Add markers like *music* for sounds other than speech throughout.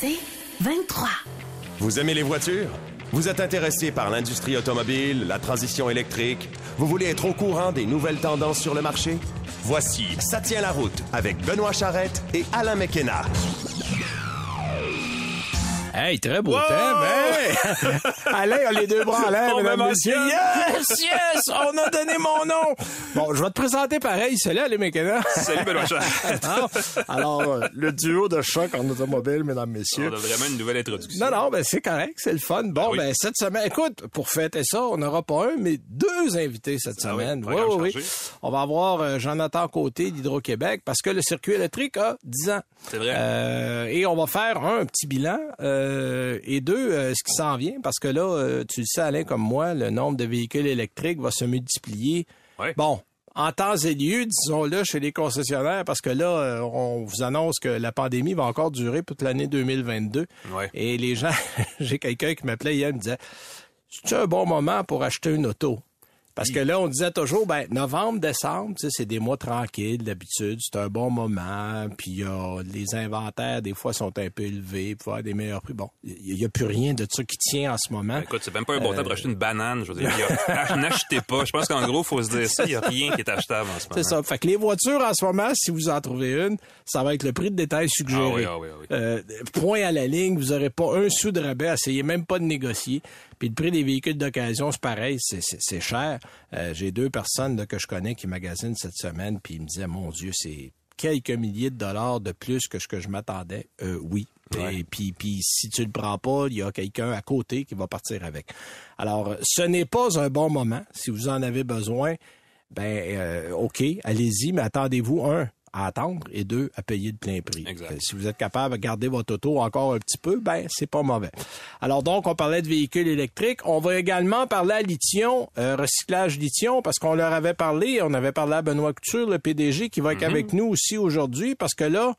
C'est 23. Vous aimez les voitures? Vous êtes intéressé par l'industrie automobile, la transition électrique? Vous voulez être au courant des nouvelles tendances sur le marché? Voici Ça tient la route avec Benoît Charrette et Alain McKenna. Hey, très beau thème, hey! *laughs* Alain, on a les deux bras en l'air, On mesdames, me messieurs. Yes, yes! On a donné mon nom! Bon, je vais te présenter pareil, celui-là, les mécanos. Salut Benoît. Alors, euh, le duo de choc en automobile, mesdames, On messieurs. a vraiment une nouvelle introduction. Non, non, ben c'est correct, c'est le fun. Bon, oui. ben cette semaine, écoute, pour fêter ça, on n'aura pas un, mais deux invités cette Ah semaine. Oui, oui, oui. On va avoir euh, Jonathan Côté d'Hydro-Québec parce que le circuit électrique a 10 ans. C'est vrai. Euh, et on va faire un, un petit bilan euh, et deux, euh, ce qui s'en vient parce que là, euh, tu le sais Alain comme moi, le nombre de véhicules électriques va se multiplier. Ouais. Bon, en temps et lieu, disons-le, chez les concessionnaires, parce que là, euh, on vous annonce que la pandémie va encore durer toute l'année 2022. Ouais. Et les gens, *laughs* j'ai quelqu'un qui m'appelait hier, il me disait, c'est un bon moment pour acheter une auto. Parce que là, on disait toujours, ben, novembre, décembre, tu sais, c'est des mois tranquilles, d'habitude, c'est un bon moment, puis euh, les inventaires, des fois, sont un peu élevés, pour avoir des meilleurs prix. Bon, il n'y a plus rien de ça qui tient en ce moment. Écoute, c'est même pas un bon temps pour acheter une banane. Je veux dire, *laughs* n'achetez pas. Je pense qu'en gros, faut se dire ça. Il y a rien qui est achetable en ce moment. C'est ça. Fait que les voitures, en ce moment, si vous en trouvez une, ça va être le prix de détail suggéré. Ah oui, ah oui, ah oui. Euh, point à la ligne, vous aurez pas un sou de rabais, essayez même pas de négocier. Puis le prix des véhicules d'occasion, c'est pareil, c'est, cher. Euh, j'ai deux personnes là, que je connais qui magasinent cette semaine, puis ils me disaient, mon Dieu, c'est quelques milliers de dollars de plus que ce que je m'attendais. Euh, oui. Et puis, puis si tu le prends pas, il y a quelqu'un à côté qui va partir avec. Alors, ce n'est pas un bon moment. Si vous en avez besoin, ben euh, OK, allez-y, mais attendez-vous, un, à attendre et deux, à payer de plein prix. Exact. Euh, si vous êtes capable de garder votre auto encore un petit peu, ben c'est pas mauvais. Alors donc, on parlait de véhicules électriques. On va également parler à Lithium, euh, recyclage Lithium, parce qu'on leur avait parlé, on avait parlé à Benoît Couture, le PDG, qui va être avec nous aussi aujourd'hui, parce que là,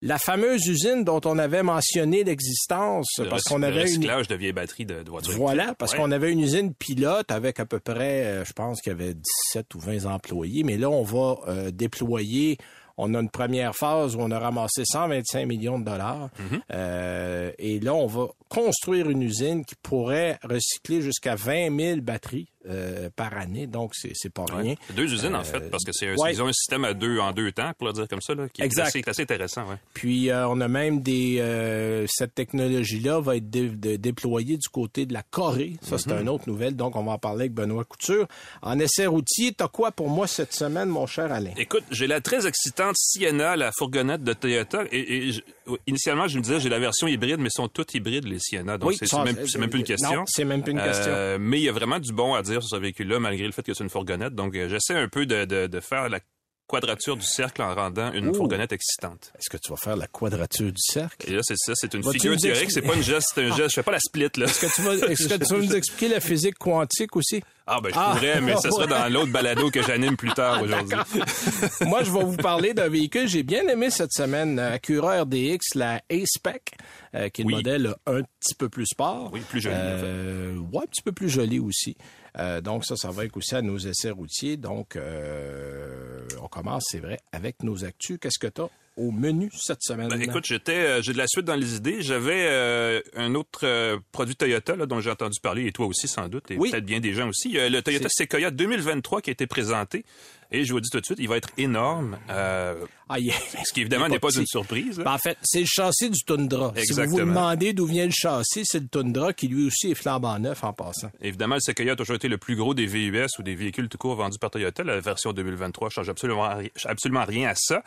la fameuse usine dont on avait mentionné l'existence, Le parce qu'on le avait une recyclage de vieilles batteries de, de voitures. voilà, parce Ouais. qu'on avait une usine pilote avec à peu près, euh, je pense qu'il y avait 17 ou 20 employés, mais là, on va euh, déployer, on a une première phase où on a ramassé 125 millions de dollars, Mm-hmm. Euh, et là, on va construire une usine qui pourrait recycler jusqu'à 20 000 batteries euh, par année, donc c'est pas rien. Ouais. Deux usines, en fait, parce que c'est ouais. ils ont un système à deux, en deux temps, pour le dire comme ça, là, qui est assez, assez intéressant. Ouais. Puis euh, on a même des euh, cette technologie-là va être dé- de- déployée du côté de la Corée. Ça c'est une autre nouvelle, donc on va en parler avec Benoît Couture. En essai routier, t'as quoi pour moi cette semaine, mon cher Alain? Écoute, j'ai la très excitante Sienna, la fourgonnette de Toyota. Et, et je- initialement, je me disais, j'ai la version hybride, mais ils sont toutes hybrides, les Sienna. Donc, c'est ça, c'est même, même plus une question. Non, c'est même plus une question. Euh, mais il y a vraiment du bon à dire sur ce véhicule-là, malgré le fait que c'est une fourgonnette. Donc, euh, j'essaie un peu de, de, de faire la quadrature du cercle en rendant une Ouh. fourgonnette excitante. Est-ce que tu vas faire la quadrature du cercle? Et là, c'est ça, c'est une figure théorique, c'est pas une geste, c'est un geste. Je fais pas la split, là. Est-ce que tu vas, est-ce que tu vas nous expliquer la physique quantique aussi? Ah, ben, je Ah. pourrais, mais ce sera Ouais. dans l'autre balado que j'anime plus tard aujourd'hui. *laughs* Moi, je vais vous parler d'un véhicule que j'ai bien aimé cette semaine, euh, Acura RDX, la A-Spec, euh, qui est le Oui. modèle un petit peu plus sport. Oui, plus joli, en fait. Euh, ouais, un petit peu plus joli aussi. Euh, donc ça, ça va être aussi à nos essais routiers. Donc, euh, on commence, c'est vrai, avec nos actus. Qu'est-ce que tu as au menu cette semaine? Ben, écoute, j'étais, euh, j'ai de la suite dans les idées. J'avais euh, un autre euh, produit Toyota là, dont j'ai entendu parler, et toi aussi sans doute, et Oui. peut-être bien des gens aussi. Le Toyota Sequoia 2023 qui a été présenté. Et je vous dis tout de suite, il va être énorme. Euh, Ah, ce qui évidemment n'est pas une surprise. Ben, en fait, c'est le châssis du Tundra. Si vous vous Exactement. demandez d'où vient le châssis, c'est le Tundra qui lui aussi est flambant neuf en passant. Évidemment, le Sequoia a toujours été le plus gros des VUS ou des véhicules tout court vendus par Toyota. La version 2023 change absolument, ri- absolument rien à ça.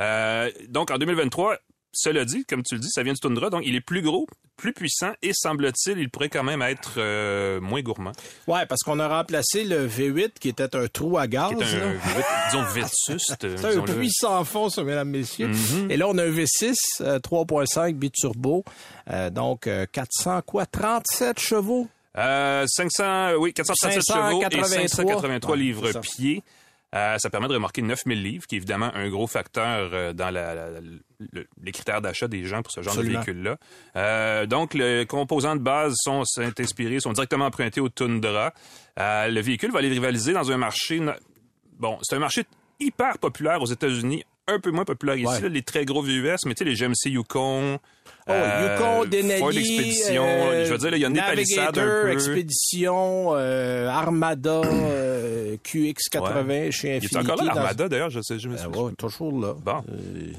Euh, donc, en 2023, cela dit, comme tu le dis, ça vient du Tundra. Donc, il est plus gros, plus puissant et, semble-t-il, il pourrait quand même être euh, moins gourmand. Ouais, parce qu'on a remplacé le V8 qui était un trou à gaz. Qui est un, là. V8, disons, *laughs* vétuste. C'est un puits sans fond, ça, mesdames, messieurs. Mm-hmm. Et là, on a un V6 euh, 3.5 biturbo. Euh, donc, euh, 400 quoi? 37 chevaux? Euh, 500, oui, 437 chevaux et 583 583 Ouais, c'est livres-pieds. Euh, ça permet de remorquer 9000 livres, qui est évidemment un gros facteur euh, dans la, la- le- les critères d'achat des gens pour ce genre Absolument. de véhicule-là. Euh, donc, les composants de base sont, sont inspirés, sont directement empruntés au Tundra. Euh, le véhicule va aller rivaliser dans un marché... Bon, c'est un marché hyper populaire aux États-Unis un peu moins populaires ici, Ouais. là, les très gros VUS, mais tu sais, les GMC Yukon. Oh, euh, Yukon, Denali, Ford Expedition. euh, je veux dire, il y a des palissades un Navigator, peu. Expedition, euh, Armada, euh, QX80 Ouais. chez Il Infinity. est encore là, l'Armada, d'ailleurs, je sais, je me souviens. toujours là. Bon. Euh,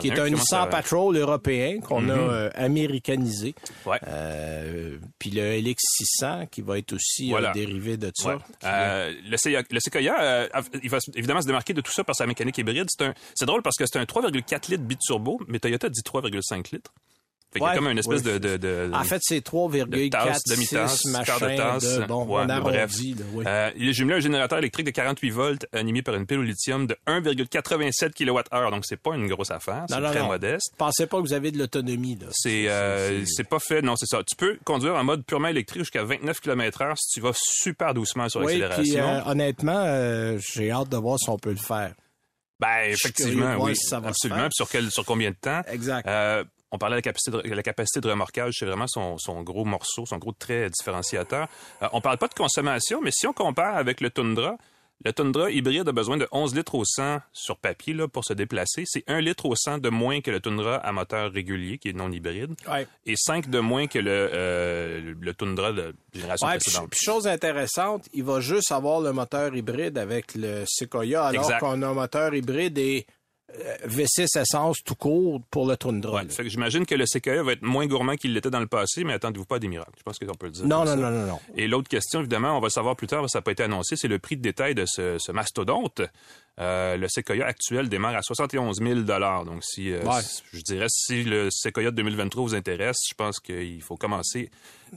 qui est un un Nissan Patrol européen qu'on a Mhm. euh, américanisé. Ouais. Euh, puis le LX600 qui va être aussi Voilà. euh, dérivé de ça. Ouais. Euh, le, Sequoia, le Sequoia, euh, il va évidemment se démarquer de tout ça par sa mécanique hybride. C'est un- c'est drôle parce que c'est un 3,4 litres biturbo, mais Toyota dit 3,5 litres. Fait y a comme une espèce ouais. de, de, de- En fait, c'est 3,4, tasse, demi-tasse, 6, quart de machin, tasse. de, bon, Ouais, on arrondit, oui. Euh, il est jumelé à un générateur électrique de 48 volts animé par une pile au lithium de 1,87 kWh. Donc, c'est pas une grosse affaire. C'est très non. modeste. Pensez pas que vous avez de l'autonomie. C'est euh, pas fait, non, c'est ça. Tu peux conduire en mode purement électrique jusqu'à 29 km heure si tu vas super doucement sur Oui, l'accélération. puis euh, honnêtement, euh, j'ai hâte de voir si on peut le faire. ben, effectivement, oui. si ça va se absolument. Puis sur, quel, sur combien de temps? Exact. Euh, on parlait de la capacité de, la capacité de remorquage, c'est vraiment son, son gros morceau, son gros trait différenciateur. Euh, on parle pas de consommation, mais si on compare avec le Tundra, le Tundra hybride a besoin de 11 litres au 100 sur papier là, pour se déplacer. C'est 1 litre au 100 de moins que le Tundra à moteur régulier, qui est non hybride, Ouais. et 5 de moins que le, euh, le Tundra de génération Ouais, précédente. puis chose intéressante, il va juste avoir le moteur hybride avec le Sequoia, alors qu'on a un moteur hybride et V6 essence tout court pour le Tundra. Ouais, là. fait que j'imagine que le Sequoia va être moins gourmand qu'il l'était dans le passé, mais attendez-vous pas à des miracles. Je pense qu'on peut le dire. Non, non, non, non, non. Et l'autre question, évidemment, on va savoir plus tard, ça n'a pas été annoncé, c'est le prix de détail de ce, ce mastodonte. Euh, le Sequoia actuel démarre à 71 000 Donc, si, euh, Ouais. si- je dirais, si le Sequoia de 2023 vous intéresse, je pense qu'il faut commencer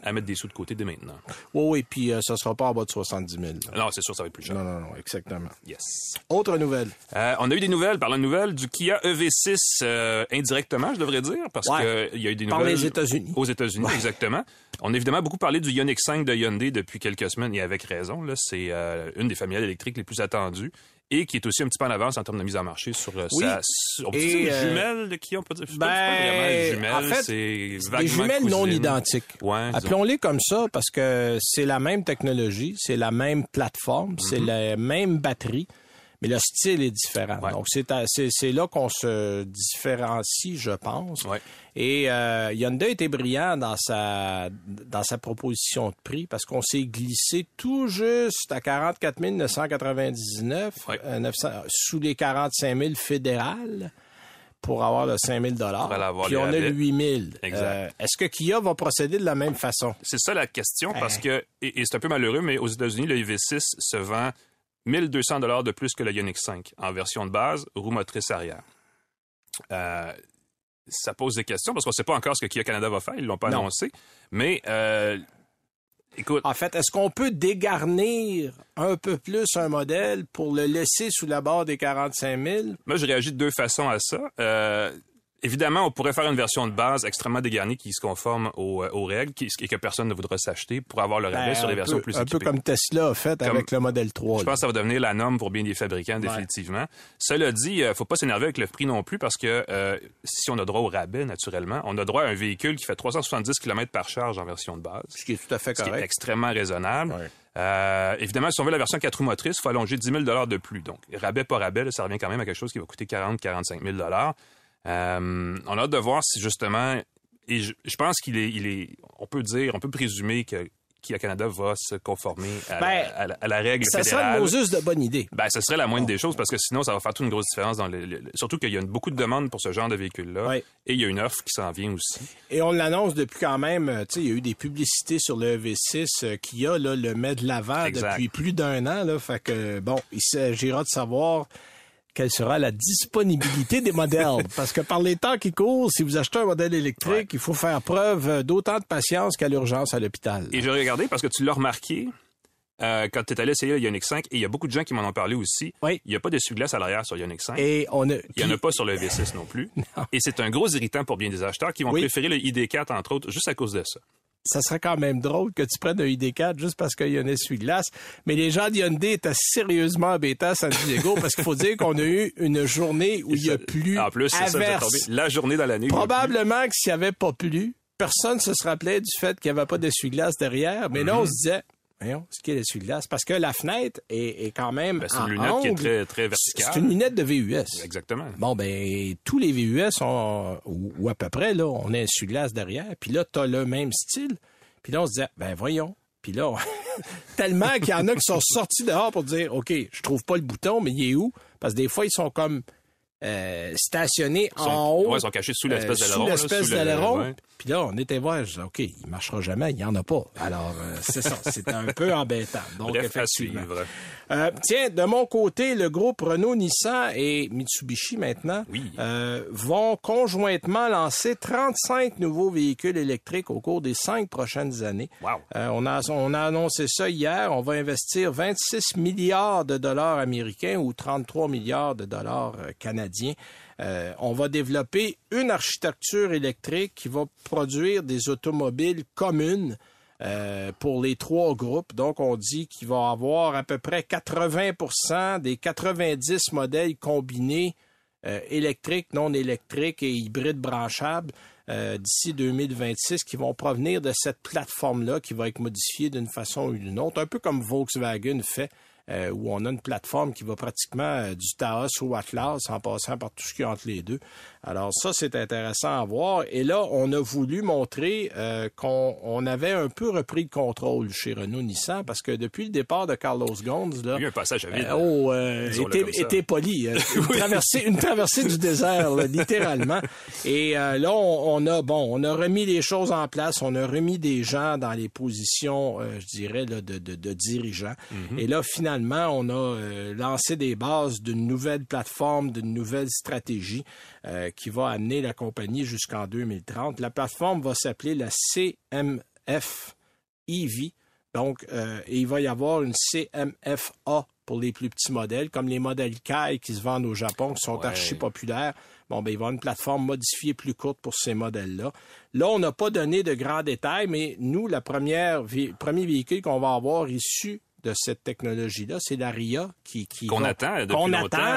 à mettre des sous de côté dès maintenant. Oui, oui, puis euh, ça sera pas en bas de 70 000. là. Non, c'est sûr, ça va être plus cher. Non, non, non, exactement. Yes. Autre nouvelle. Euh, on a eu des nouvelles, parlant de nouvelles, du Kia EV6 euh, indirectement, je devrais dire, parce Ouais. qu'il y a eu des Par nouvelles... les États-Unis. Aux États-Unis, exactement. On a évidemment beaucoup parlé du Ioniq 5 de Hyundai depuis quelques semaines, et avec raison. C'est euh, une des familiales électriques les plus attendues et qui est aussi un petit peu en avance en termes de mise en marché sur euh, Oui. sa... On peut Et, dire euh, jumelle de Kia, on peut dire... ben, pas vraiment jumelle, en fait, c'est Des jumelles non cousine. identiques. Ouais. Appelons-les comme ça parce que c'est la même technologie, c'est la même plateforme, c'est la même batterie, mais le style est différent. Ouais. Donc c'est là qu'on se différencie, je pense. Ouais. Et euh, Hyundai était brillant dans sa dans sa proposition de prix parce qu'on s'est glissé tout juste à 44 999 Ouais. euh, 900 sous les 45 000 fédérales pour avoir le 5 000 Pour aller avoir Puis on a le 8 000 Exact. Euh, Est-ce que Kia va procéder de la même façon? C'est ça la question, parce Hein. que, et, et c'est un peu malheureux, mais aux États-Unis, le EV6 se vend 1200 dollars de plus que le Ioniq 5 en version de base, roue motrice arrière. Euh, ça pose des questions parce qu'on ne sait pas encore ce que Kia Canada va faire, ils l'ont pas Non. annoncé. Mais euh, écoute, En fait, est-ce qu'on peut dégarnir un peu plus un modèle pour le laisser sous la barre des 45 000? moi je réagis de deux façons à ça. Euh, Évidemment, on pourrait faire une version de base extrêmement dégarnie qui se conforme aux, aux règles qui- et que personne ne voudra s'acheter pour avoir le rabais Ben, sur les versions peu- plus Un peu équipées. comme Tesla a fait Comme- avec le modèle 3. Je pense que ça va devenir la norme pour bien des fabricants, définitivement. Cela dit, euh, faut pas s'énerver avec le prix non plus parce que euh, si on a droit au rabais, naturellement, on a droit à un véhicule qui fait 370 km par charge en version de base, Ce qui est tout à fait ce qui est correct. extrêmement raisonnable. Ouais. Euh, évidemment, si on veut la version 4 roues motrices, il faut allonger 10 000 de plus. Donc, rabais pas rabais, là, ça revient quand même à quelque chose qui va coûter 40-45 000 euh, On a hâte de voir si justement, et je, je pense qu'il est, il est, on peut dire, on peut présumer que Kia Canada va se conformer à, Ben, la, à la- à la règle Ça serait une de bonne idée. Ben, ce serait la moindre des choses parce que sinon, ça va faire toute une grosse différence dans le, le- surtout qu'il y a une- beaucoup de demandes pour ce genre de véhicule-là. Oui. Et il y a une offre qui s'en vient aussi. Et on l'annonce depuis quand même, euh, tu sais, il y a eu des publicités sur le EV6 euh, qui a là, le met de l'avant depuis plus d'un an. Là, fait que, bon, il s'agira de savoir quelle sera la disponibilité des modèles. *laughs* Parce que par les temps qui courent, si vous achetez un modèle électrique, Ouais. il faut faire preuve euh, d'autant de patience qu'à l'urgence à l'hôpital. Et j'ai regardé parce que tu l'as remarqué euh, quand tu es allé essayer le Ioniq 5 et il y a beaucoup de gens qui m'en ont parlé aussi. Oui. Il n'y a pas d'essuie-glace à l'arrière sur le Ioniq 5. Et on a, Il n'y en a pas sur le V6 non plus. *laughs* Et c'est un gros irritant pour bien des acheteurs qui vont Oui. préférer le ID4, entre autres, juste à cause de ça. Ça serait quand même drôle que tu prennes un ID4 juste parce qu'il y a un essuie-glace. Mais les gens d'Hyundai étaient sérieusement embêtés à San Diego *laughs* parce qu'il faut dire qu'on a eu une journée où il y a plu En plus, c'est ça, la journée dans l'année. Probablement que s'il n'y avait pas plu, personne ne se rappelait du fait qu'il n'y avait pas d'essuie-glace derrière. Mais là, on se disait, voyons, ce qui est l'essuie-glace. Parce que la fenêtre est, est quand même Ben, c'est une lunette qui est très, très verticale. C'est une lunette de VUS. Exactement. Bon, ben, tous les VUS, ont, ou, ou à peu près, là, on a un essuie-glace derrière. Puis là, t'as le même style. Puis là, on se disait, ben, voyons. Puis là, on- *laughs* tellement qu'il y en a qui sont sortis dehors pour dire, OK, je trouve pas le bouton, mais il est où? Parce que des fois, ils sont comme euh, stationnés Ils sont- en haut. ouais, ils sont cachés sous l'espèce euh, d'aileron, Sous l'espèce d'aileron. ouais. Puis là, on était voir, je disais, OK, il marchera jamais, il n'y en a pas. Alors, euh, c'est ça, *laughs* c'est un peu embêtant. Donc, Bref, à effectivement. suivre. Euh, tiens, de mon côté, le groupe Renault, Nissan et Mitsubishi maintenant Oui. euh, vont conjointement lancer 35 nouveaux véhicules électriques au cours des cinq prochaines années. Wow. On, a, on a annoncé ça hier. On va investir 26 milliards de dollars américains ou 33 milliards de dollars canadiens. Euh, on va développer une architecture électrique qui va produire des automobiles communes euh, pour les trois groupes. Donc, on dit qu'il va avoir à peu près 80% des 90 modèles combinés euh, électriques, non électriques et hybrides branchables d'ici 2026 qui vont provenir de cette plateforme-là qui va être modifiée d'une façon ou d'une autre, un peu comme Volkswagen fait. Euh, où on a une plateforme qui va pratiquement euh, du Taos au Atlas en passant par tout ce qui est entre les deux. Alors ça, c'est intéressant à voir. Et là, on a voulu montrer euh, qu'on on avait un peu repris le contrôle chez Renault-Nissan parce que depuis le départ de Carlos Ghosn, là, Il y a eu un passage à vide. euh, oh, était, poli. *laughs* une, traversée, une traversée du désert, là, littéralement. Et là, on, on a bon, on a remis les choses en place. On a remis des gens dans les positions, je dirais, là, de, de, de dirigeants. Mhm. Et là, finalement, on a euh, lancé des bases d'une nouvelle plateforme, d'une nouvelle stratégie euh, qui va amener la compagnie jusqu'en 2030. La plateforme va s'appeler la CMF EV. Donc, euh, et il va y avoir une CMFA pour les plus petits modèles, comme les modèles Kai qui se vendent au Japon, qui sont Ouais. archi populaires. Bon, ben, il va y avoir une plateforme modifiée plus courte pour ces modèles-là. Là, on n'a pas donné de grands détails, mais nous, la première vé- premier véhicule qu'on va avoir issu de cette technologie-là, c'est la RIA qui, qui Qu'on attend depuis qu'on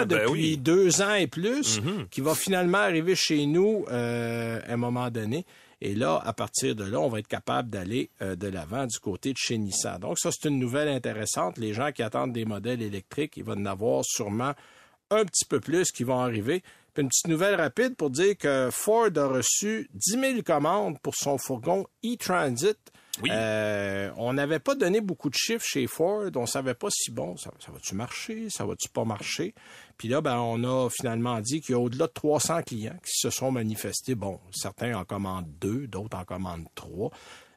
ben oui. deux ans et plus, Mhm. qui va finalement arriver chez nous euh, à un moment donné. Et là, à partir de là, on va être capable d'aller euh, de l'avant du côté de chez Nissan. Donc, ça, c'est une nouvelle intéressante. Les gens qui attendent des modèles électriques, il va en avoir sûrement un petit peu plus qui vont arriver. Puis une petite nouvelle rapide pour dire que Ford a reçu 10 000 commandes pour son fourgon e-Transit. Oui. Euh, on n'avait pas donné beaucoup de chiffres chez Ford. On savait pas si bon, ça, ça va-tu marcher, ça va-tu pas marcher. Puis là, ben, on a finalement dit qu'il y a au-delà de 300 clients qui se sont manifestés. Bon, certains en commandent deux, d'autres en commandent trois.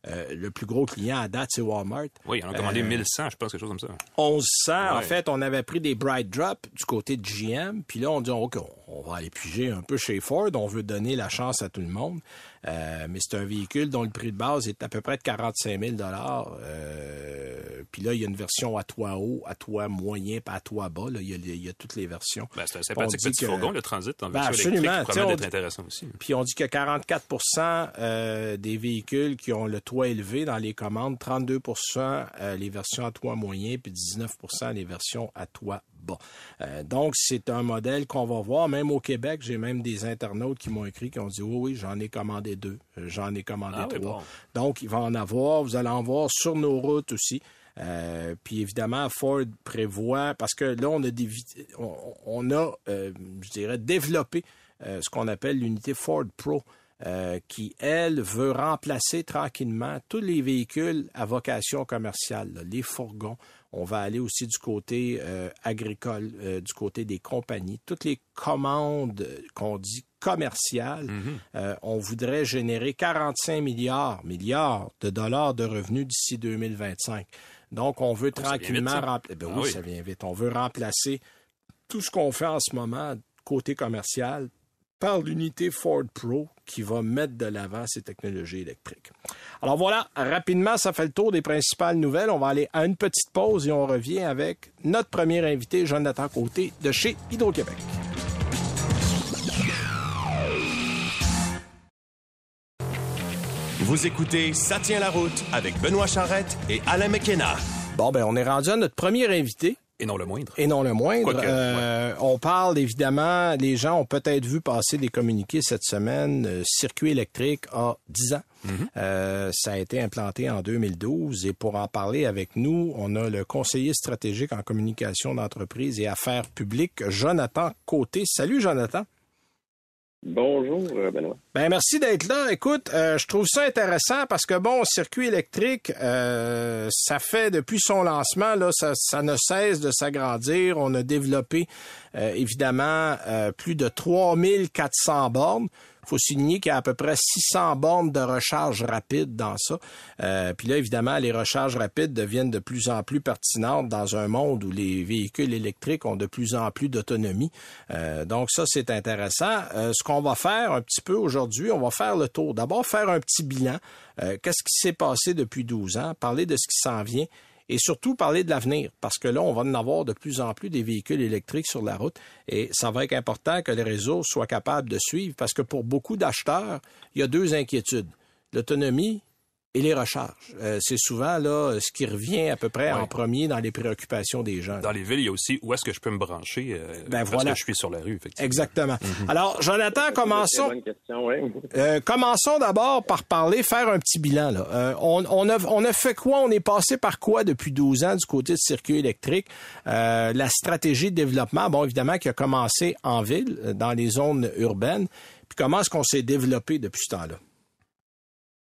Euh, le plus gros client à date, c'est Walmart. Oui, on a commandé Euh, 1100, je pense, quelque chose comme ça. 1100. En fait, on avait pris des Bright Drop du côté de GM. Puis là, on dit, OK, on- va aller piger un peu chez Ford. On veut donner la chance à tout le monde. Euh, mais c'est un véhicule dont le prix de base est à peu près de 45 000 euh, Puis là, il y a une version à toit haut, à toit moyen, pas à toit bas. Là. Il, y a, il y a toutes les versions. Ben, c'est un sympathique petit que- fourgon, le transit en Ben, version absolument. électrique, on- intéressant aussi. Puis on dit que 44% euh, des véhicules qui ont le toit élevé dans les commandes, 32% euh, les versions à toit moyen, puis 19% les versions à toit bas. Euh, donc, c'est un modèle qu'on va voir. Même au Québec, j'ai même des internautes qui m'ont écrit, qui ont dit, oui, oui, j'en ai commandé deux, Euh, j'en ai commandé Ah oui, trois. bon. Donc, il va en avoir, vous allez en voir sur nos routes aussi. Euh, puis évidemment, Ford prévoit, parce que là, on a, des, on, on a euh, je dirais, développé euh, ce qu'on appelle l'unité Ford Pro, qui, elle, veut remplacer tranquillement tous les véhicules à vocation commerciale, là, les fourgons. On va aller aussi du côté euh, agricole, euh, du côté des compagnies. Toutes les commandes euh, qu'on dit commerciales, Mhm. euh, on voudrait générer 45 milliards, milliards de dollars de revenus d'ici 2025. Donc, on veut Oh, tranquillement vite, ça. rempla- Ben Ah oui, oui. ça vient vite. On veut remplacer tout ce qu'on fait en ce moment côté commercial par l'unité Ford Pro qui va mettre de l'avant ces technologies électriques. Alors voilà, rapidement, ça fait le tour des principales nouvelles. On va aller à une petite pause et on revient avec notre premier invité, Jonathan Côté, de chez Hydro-Québec. Vous écoutez Ça tient la route avec Benoît Charrette et Alain McKenna. Bon, ben, on est rendu à notre premier invité. Et non le moindre. Et non le moindre. Euh, on parle évidemment, les gens ont peut-être vu passer des communiqués cette semaine. Euh, circuit électrique a 10 ans. Mhm. euh, ça a été implanté en 2012 et pour en parler avec nous, on a le conseiller stratégique en communication d'entreprise et affaires publiques, Jonathan Côté. Salut Jonathan. Bonjour, Benoît. Ben merci d'être là. Écoute, euh, je trouve ça intéressant parce que bon, circuit électrique, euh, ça fait depuis son lancement là, ça, ça ne cesse de s'agrandir. On a développé évidemment plus de 3400 bornes faut signer qu'il y a à peu près 600 bornes de recharge rapide dans ça. Euh, puis là, évidemment, les recharges rapides deviennent de plus en plus pertinentes dans un monde où les véhicules électriques ont de plus en plus d'autonomie. Euh, donc ça, c'est intéressant. Euh, ce qu'on va faire un petit peu aujourd'hui, on va faire le tour. D'abord, faire un petit bilan. Qu'est-ce qui s'est passé depuis 12 ans? Parler de ce qui s'en vient et surtout parler de l'avenir, parce que là, on va en avoir de plus en plus des véhicules électriques sur la route, et ça va être important que les réseaux soient capables de suivre, parce que pour beaucoup d'acheteurs, il y a deux inquiétudes. L'autonomie et les recharges. Euh, c'est souvent là ce qui revient à peu près en premier dans les préoccupations des gens. Dans les villes, il y a aussi où est-ce que je peux me brancher euh, ben, voilà. que je suis sur la rue. Effectivement. Exactement. Mhm. Alors, Jonathan, commençons. Question, euh, commençons d'abord par parler, faire un petit bilan. Là. Euh, on, on, a, on a fait quoi? On est passé par quoi depuis 12 ans du côté de circuit électrique? La stratégie de développement, bon, évidemment, qui a commencé en ville, dans les zones urbaines. Puis comment est-ce qu'on s'est développé depuis ce temps-là?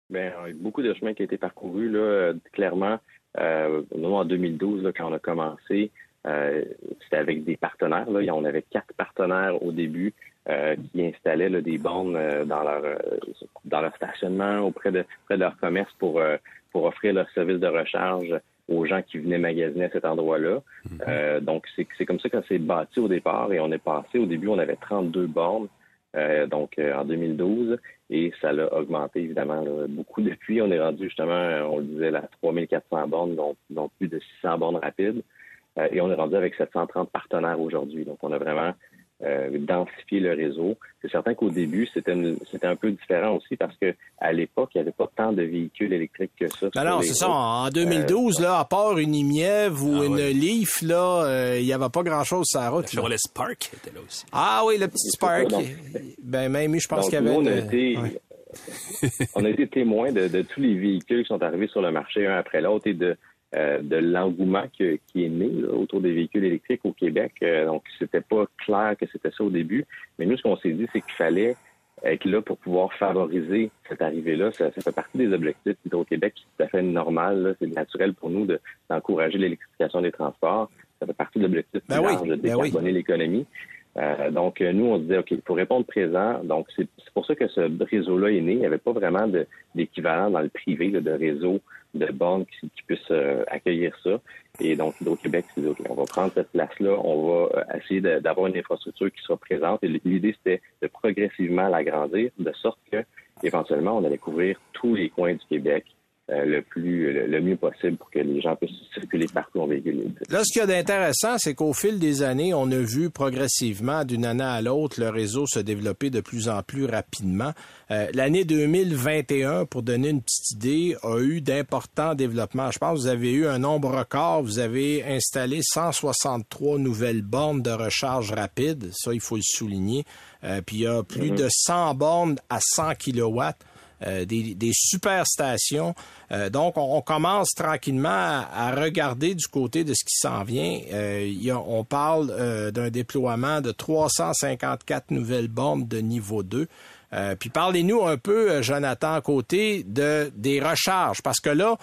Bien, il y a beaucoup de chemin qui a été parcouru, là, euh, clairement. Euh, nous, en 2012, là, quand on a commencé, euh, c'était avec des partenaires. Là. On avait quatre partenaires au début euh, qui installaient là, des bornes euh, dans leur dans leur stationnement auprès de, auprès de leur commerce pour, pour offrir leur service de recharge aux gens qui venaient magasiner à cet endroit-là. Mm-hmm. donc, c'est comme ça qu'on s'est bâti au départ et on est passé. Au début, on avait 32 bornes. Euh, donc euh, en 2012, et ça l'a augmenté évidemment beaucoup *laughs* depuis. On est rendu justement, euh, on le disait, à 3400 bornes, donc, plus de 600 bornes rapides, et on est rendu avec 730 partenaires aujourd'hui. Donc on a vraiment euh, densifier le réseau. C'est certain qu'au début, c'était c'était un peu différent aussi parce que à l'époque, il n'y avait pas tant de véhicules électriques que ça. Alors, c'est ça. En 2012, euh, là, à part une Imiev ou ah une Leaf, là, euh, il n'y avait pas grand-chose sur la route. Le Chevrolet Spark était là aussi. Ah oui, le petit Spark. ben, même, je pense qu'il y avait... on, a été, *laughs* on a été témoins de, de tous les véhicules qui sont arrivés sur le marché un après l'autre et de euh, de l'engouement qui, est né autour des véhicules électriques au Québec. Euh, donc, c'était pas clair que c'était ça au début. Mais nous, ce qu'on s'est dit, c'est qu'il fallait être là pour pouvoir favoriser cette arrivée-là. Ça, fait partie des objectifs d'Hydro-Québec qui est tout à fait normal. C'est naturel pour nous d'encourager l'électrification des transports. Ça fait partie de l'objectif ben de ben décarboner l'économie. Euh, donc, nous, on disait, OK, il faut répondre présent. Donc, c'est pour ça que ce réseau-là est né. Il n'y avait pas vraiment d'équivalent dans le privé de réseau de bornes qui, puissent euh, accueillir ça. Et donc, Hydro-Québec s'est dit, OK, on va prendre cette place-là, on va euh, essayer d'avoir une infrastructure qui sera présente. Et l'idée, c'était de progressivement l'agrandir, de sorte que, éventuellement, on allait couvrir tous les coins du Québec euh, le plus le, mieux possible pour que les gens puissent circuler partout en véhicule. Là, ce qu'il y a d'intéressant, c'est qu'au fil des années, on a vu progressivement, d'une année à l'autre, le réseau se développer de plus en plus rapidement. Euh, l'année 2021, pour donner une petite idée, a eu d'importants développements. Je pense que vous avez eu un nombre record. Vous avez installé 163 nouvelles bornes de recharge rapide. Ça, il faut le souligner. Euh, puis il y a plus mm-hmm. de 100 bornes à 100 kilowatts. Euh, des, des super stations. Euh, donc, on, commence tranquillement à, regarder du côté de ce qui s'en vient. Euh, on parle d'un déploiement de 354 nouvelles bornes de niveau 2. puis parlez-nous un peu, Jonathan, à côté de des recharges, parce que là,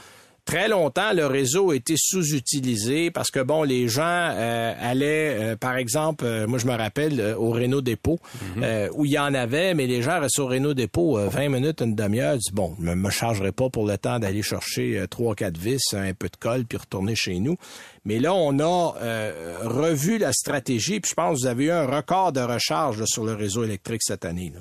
Très longtemps, le réseau était sous-utilisé parce que, bon, les gens euh, allaient, euh, par exemple, euh, moi je me rappelle, au Renault Dépôt, mhm. où il y en avait, mais les gens restaient au Renault Dépôt 20 minutes, une demi-heure, disent, bon, je me chargerai pas pour le temps d'aller chercher trois, quatre vis, un peu de colle, puis retourner chez nous. Mais là, on a revu la stratégie, puis je pense que vous avez eu un record de recharge sur le réseau électrique cette année. Là.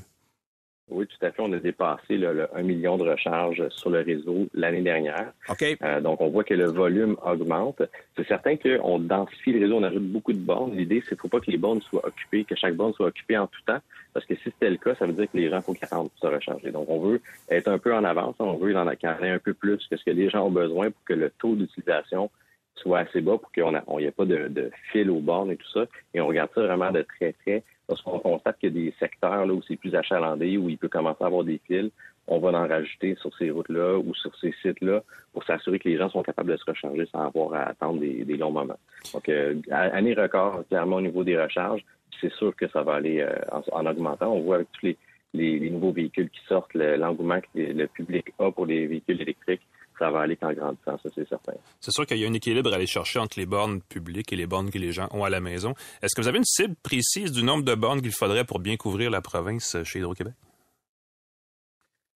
Oui, tout à fait. On a dépassé le, 1 million de recharges sur le réseau l'année dernière. OK. Euh, donc, on voit que le volume augmente. C'est certain qu'on densifie le réseau, on ajoute beaucoup de bornes. L'idée, c'est qu'il ne faut pas que les bornes soient occupées, que chaque borne soit occupée en tout temps. Parce que si c'était le cas, ça veut dire que les gens, faut qu'ils rentrent pour se recharger. Donc, on veut être un peu en avance. On veut en ait un peu plus que ce que les gens ont besoin pour que le taux d'utilisation soit assez bas pour qu'il n'y ait pas de, fil aux bornes et tout ça. Et on regarde ça vraiment de très près. Lorsqu'on constate qu'il y a des secteurs là, où c'est plus achalandé, où il peut commencer à avoir des fils, on va en rajouter sur ces routes-là ou sur ces sites-là pour s'assurer que les gens sont capables de se recharger sans avoir à attendre des, longs moments. Donc, euh, année record, clairement, au niveau des recharges, c'est sûr que ça va aller euh, en, augmentant. On voit avec tous les, les, nouveaux véhicules qui sortent, l'engouement que le public a pour les véhicules électriques, ça va aller qu'en grandissant, ça c'est certain. C'est sûr qu'il y a un équilibre à aller chercher entre les bornes publiques et les bornes que les gens ont à la maison. Est-ce que vous avez une cible précise du nombre de bornes qu'il faudrait pour bien couvrir la province chez Hydro-Québec?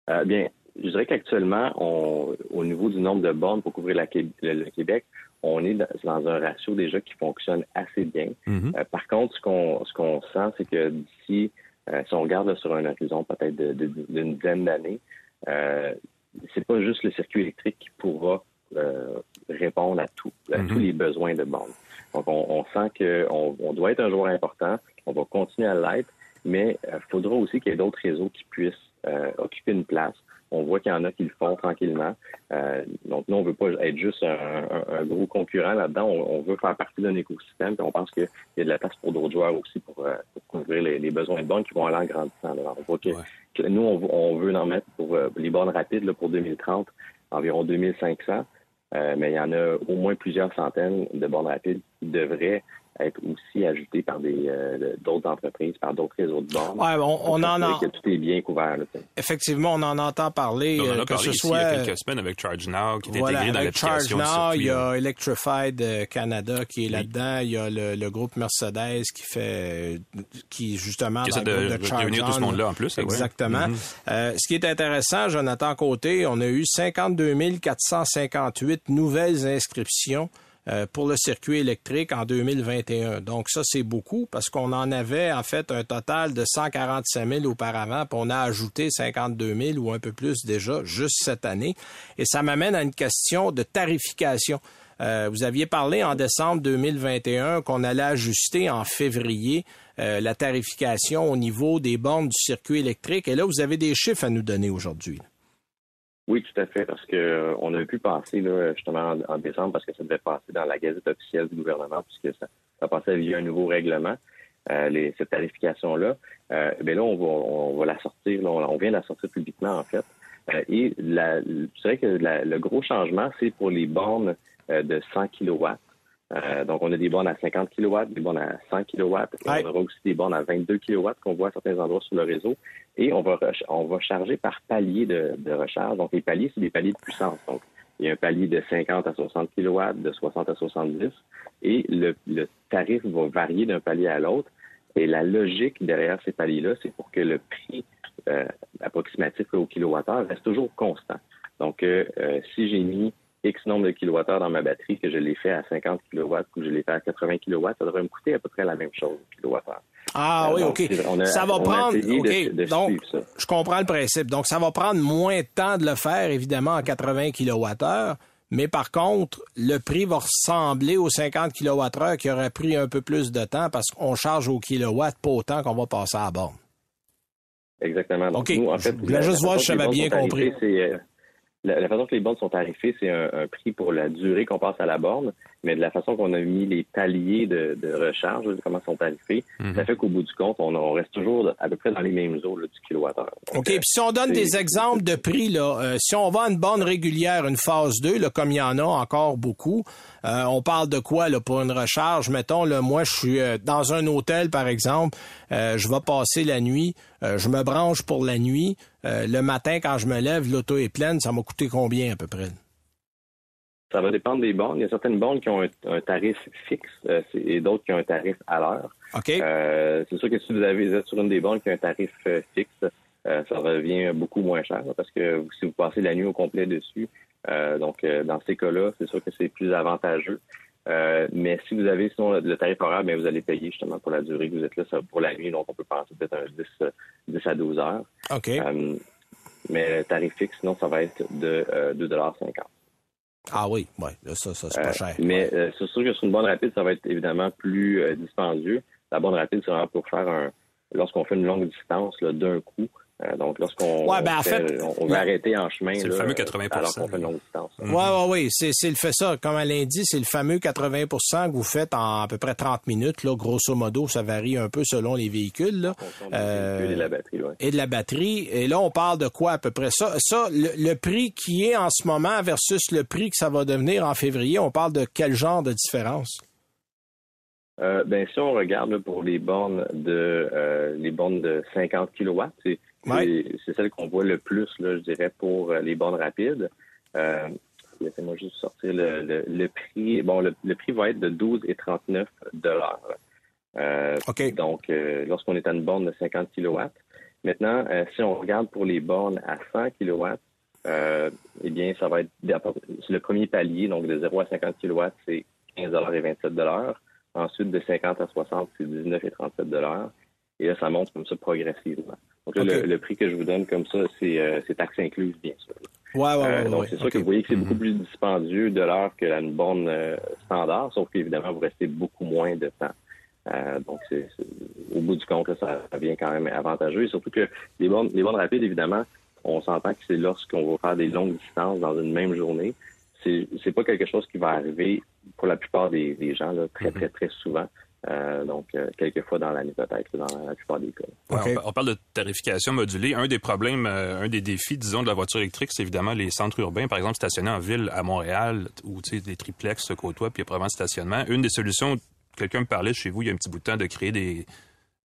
Euh, bien, je dirais qu'actuellement, au niveau du nombre de bornes pour couvrir le, Québec, on est dans, un ratio déjà qui fonctionne assez bien. Mm-hmm. Euh, par contre, ce qu'on ce qu'on sent, c'est que d'ici, euh, si on regarde sur un horizon peut-être d'une dizaine d'années, c'est pas juste le circuit électrique qui pourra répondre à, tout, à mm-hmm. tous les besoins de bornes. Donc, on, sent qu'on on doit être un joueur important, on va continuer à l'être, mais il faudra aussi qu'il y ait d'autres réseaux qui puissent euh, occuper une place. On voit qu'il y en a qui le font tranquillement. Euh, donc, nous, on veut pas être juste un, gros concurrent là-dedans. On, veut faire partie d'un écosystème. Puis on pense qu'il y a de la place pour d'autres joueurs aussi pour, euh, couvrir les, besoins de bornes qui vont aller en grandissant. On voit que, nous, on, veut en mettre pour les bornes rapides pour 2030 environ 2500. mais il y en a au moins plusieurs centaines de bornes rapides qui devraient être aussi ajouté par des euh, d'autres entreprises, par d'autres réseaux de bornes. Ouais, on, on en a. Que tout est bien couvert. Là, Effectivement, on en entend parler. On en a euh, que ce soit... il y a quelques semaines avec Charge Now qui est intégré dans l'application. Charge Now, il y a Electrified euh, Canada qui est là-dedans. Il y a le, groupe Mercedes qui fait, qui justement qui essaie de, de, Charge réunir tout ce monde-là en plus. Exactement. Mm-hmm. ce qui est intéressant, Jonathan Côté, on a eu 52 458 nouvelles inscriptions pour le circuit électrique en 2021. Donc ça, c'est beaucoup parce qu'on en avait en fait un total de 145 000 auparavant, puis on a ajouté 52 000 ou un peu plus déjà juste cette année. Et ça m'amène à une question de tarification. Euh, vous aviez parlé en décembre 2021 qu'on allait ajuster en février euh, la tarification au niveau des bornes du circuit électrique. Et là, vous avez des chiffres à nous donner aujourd'hui. Oui, tout à fait, parce que euh, on a pu passer là, justement en, décembre parce que ça devait passer dans la gazette officielle du gouvernement puisque ça, ça passait via un nouveau règlement. Euh, les, cette tarification-là, euh, ben là, on va, on va la sortir, là, on, vient de la sortir publiquement, en fait. Euh, et la, je dirais que le gros changement, c'est pour les bornes de 100 kilowatts. Euh, donc, on a des bornes à 50 kW, des bornes à 100 kW, et on aura aussi des bornes à 22 kW qu'on voit à certains endroits sur le réseau. Et on va, on va charger par palier de, de recharge. Donc, les paliers, c'est des paliers de puissance. Donc, il y a un palier de 50 à 60 kW, de 60 à 70, et le, le tarif va varier d'un palier à l'autre. Et la logique derrière ces paliers-là, c'est pour que le prix euh, approximatif au kilowattheure reste toujours constant. Donc, euh, euh si j'ai mis X nombre de kilowattheures dans ma batterie, que je l'ai fait à 50 kW ou que je l'ai fait à 80 kW, ça devrait me coûter à peu près la même chose, kilowattheure. Ah oui, OK. ça va prendre. OK. Donc, je comprends le principe. Donc, ça va prendre moins de temps de le faire, évidemment, à 80 kWh. Mais par contre, le prix va ressembler aux 50 kWh qui aurait pris un peu plus de temps parce qu'on charge au kilowatt, pas autant qu'on va passer à bord. Exactement. Donc, OK. en fait, je voulais juste voir si j'avais bien compris. Euh, la, façon que les bornes sont tarifées, c'est un, prix pour la durée qu'on passe à la borne, mais de la façon qu'on a mis les paliers de, recharge, comment ils sont tarifés, mhm. ça fait qu'au bout du compte, on, reste toujours à peu près dans les mêmes eaux du kilowattheure. OK, puis si on donne des exemples de prix, là, euh, si on vend une borne régulière, une phase 2, là, comme il y en a encore beaucoup, euh, on parle de quoi là, pour une recharge? Mettons, là, moi, je suis euh, dans un hôtel, par exemple, je vais passer la nuit, je me branche pour la nuit. le matin, quand je me lève, l'auto est pleine, ça m'a coûté combien à peu près? Ça va dépendre des bornes. Il y a certaines bornes qui ont un, tarif fixe euh, et d'autres qui ont un tarif à l'heure. OK. Euh, c'est sûr que si vous, avez, êtes sur une des bornes qui a un tarif euh, fixe, ça revient beaucoup moins cher parce que si vous passez la nuit au complet dessus, donc dans ces cas-là, c'est sûr que c'est plus avantageux. mais si vous avez sinon le, tarif horaire, bien, vous allez payer justement pour la durée que vous êtes là pour la nuit. Donc, on peut penser peut-être un 10, à 12 heures. OK. mais le tarif fixe, sinon, ça va être de 2,50 ah oui, oui, ça, ça c'est pas euh, cher. Mais euh, c'est sûr que sur une bonne rapide, ça va être évidemment plus euh, dispendieux. La bonne rapide, c'est vraiment pour faire un lorsqu'on fait une longue distance d'un coup, donc, lorsqu'on Ouais, ben, en fait- fait, on, on va arrêter en chemin, C'est le fameux euh, 80 alors qu'on fait une longue distance. Oui, oui, oui. C'est, c'est le fait ça. Comme elle l'indique, c'est le fameux 80% que vous faites en à peu près 30 minutes. Là, grosso modo, ça varie un peu selon les véhicules. Là. Euh, et la batterie, ouais. et de la batterie. Et là, on parle de quoi à peu près? Ça, ça le, le prix qui est en ce moment versus le prix que ça va devenir en février, on parle de quel genre de différence? Euh, ben, si on regarde là, pour les bornes de euh, les bornes de 50 kW, c'est Ouais. c'est- celle qu'on voit le plus, là, je dirais, pour euh, les bornes rapides. Euh, Laissez-moi juste sortir le, le, le prix. Bon, le, le prix va être de 12 et 39 dollars. Euh, OK. donc, euh, lorsqu'on est à une borne de 50 kW. Maintenant, si on regarde pour les bornes à 100 kW, eh bien, ça va être le premier palier, donc de 0 à 50 kW, c'est 15 et 27 Ensuite, de 50 à 60, c'est 19 et 37 Et là, ça monte comme ça progressivement. Donc là, le, le prix que je vous donne comme ça, c'est euh, taxe incluse, bien sûr. Ouais, ouais, Euh, ouais, donc, ouais. c'est sûr que vous voyez que c'est beaucoup Mhm. plus dispendieux de l'heure que la borne euh, standard, sauf qu'évidemment, vous restez beaucoup moins de temps. Euh, donc, au bout du compte, là, ça devient quand même avantageux. Et surtout que les bornes, les bornes rapides, évidemment, on s'entend que c'est lorsqu'on va faire des longues distances dans une même journée. C'est c'est pas quelque chose qui va arriver pour la plupart des, des gens là, très, très, très souvent. Euh, donc, euh, quelques fois dans l'année peut-être, dans la plupart des cas. On, pa- on parle de tarification modulée. Un des problèmes, euh, un des défis, disons, de la voiture électrique, c'est évidemment les centres urbains, par exemple, stationnés en ville à Montréal, où tu sais, des triplex se côtoient, puis il y a probablement de stationnement. Une des solutions, quelqu'un me parlait chez vous il y a un petit bout de temps, de créer des,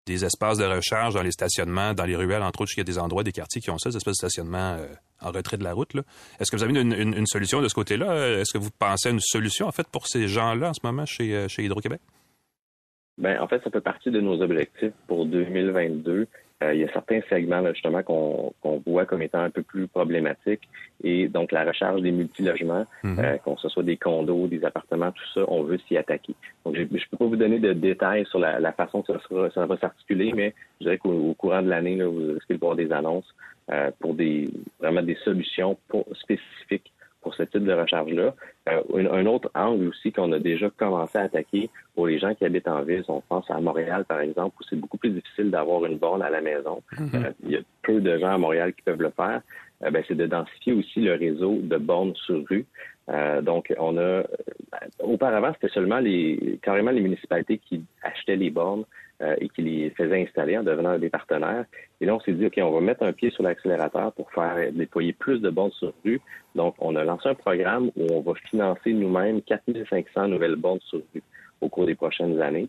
des espaces de recharge dans les stationnements, dans les ruelles, entre autres, il y a des endroits, des quartiers qui ont ça, des espaces de stationnement euh, en retrait de la route. Est-ce que vous avez une, une- une solution de ce côté-là? Est-ce que vous pensez à une solution, en fait, pour ces gens-là en ce moment chez, chez Hydro-Québec? Ben, en fait, ça fait partie de nos objectifs pour 2022. Euh, il y a certains segments, là, justement, qu'on qu'on voit comme étant un peu plus problématiques. Et donc, la recharge des multilogements, Mhm. euh, qu'on ce soit des condos, des appartements, tout ça, on veut s'y attaquer. Donc, je ne peux pas vous donner de détails sur la, la façon que ça, sera, ça va s'articuler, mais je dirais qu'au au courant de l'année, là, vous risquez de voir des annonces euh, pour des vraiment des solutions pour- spécifiques pour ce type de recharge-là. Euh, un, autre angle aussi qu'on a déjà commencé à attaquer pour les gens qui habitent en ville, on pense à Montréal, par exemple, où c'est beaucoup plus difficile d'avoir une borne à la maison. Euh, il y a peu de gens à Montréal qui peuvent le faire. Euh, ben, c'est de densifier aussi le réseau de bornes sur rue. Euh, donc, on a auparavant, c'était seulement les carrément les municipalités qui achetaient les bornes euh, et qui les faisaient installer en devenant des partenaires. Et là, on s'est dit, OK, on va mettre un pied sur l'accélérateur pour faire déployer plus de bornes sur rue. Donc, on a lancé un programme où on va financer nous-mêmes 4500 nouvelles bornes sur rue au cours des prochaines années.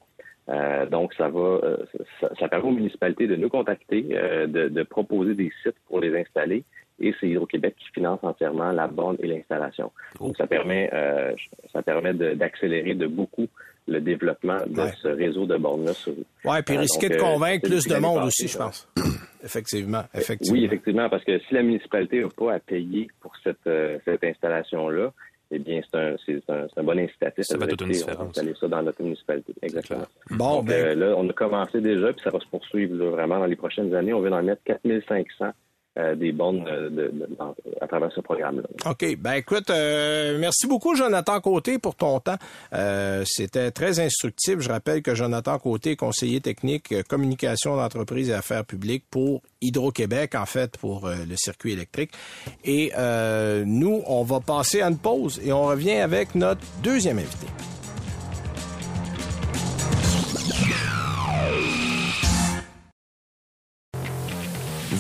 Euh, donc, ça va, euh, ça, ça permet aux municipalités de nous contacter, euh, de, de proposer des sites pour les installer, et c'est Hydro-Québec qui finance entièrement la borne et l'installation. Donc, ça permet, euh, ça permet de- d'accélérer de, beaucoup le développement de Ouais. ce réseau de bornes-là. Ouais, puis Euh, risquer donc, de euh, convaincre plus de monde aussi, je pense. *clears throat* effectivement, effectivement. Oui, effectivement, parce que si la municipalité n'a pas à payer pour cette, euh, cette installation-là, eh bien, c'est un, c'est un, c'est un bon incitatif Ça dire, toute une on va différence. installer ça dans notre municipalité. Exactement. Bon, Donc, ben, euh, là, on a commencé déjà, puis ça va se poursuivre là, vraiment dans les prochaines années. On vient d'en mettre 4500 euh, des bornes de- de- à travers ce programme-là. OK. Ben écoute, euh, merci beaucoup, Jonathan Côté, pour ton temps. Euh, C'était très instructif. Je rappelle que Jonathan Côté conseiller technique euh, communication d'entreprise et affaires publiques pour Hydro-Québec, en fait, pour euh, le circuit électrique. Et euh, nous, on va passer à une pause et on revient avec notre deuxième invité.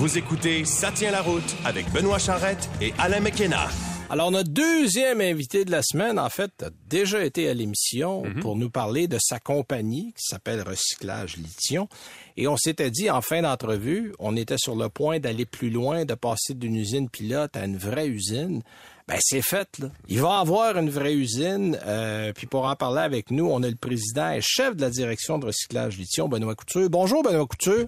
Vous écoutez Ça tient la route avec Benoît Charrette et Alain McKenna. Alors, notre deuxième invité de la semaine, en fait, a déjà été à l'émission pour nous parler de sa compagnie qui s'appelle Recyclage Lithium. Et on s'était dit en fin d'entrevue, on était sur le point d'aller plus loin, de passer d'une usine pilote à une vraie usine. Ben, c'est fait, là. Il va avoir une vraie usine. euh, puis pour en parler avec nous, on a le président et chef de la direction de Recyclage Lithium, Benoît Couture. Bonjour, Benoît Couture.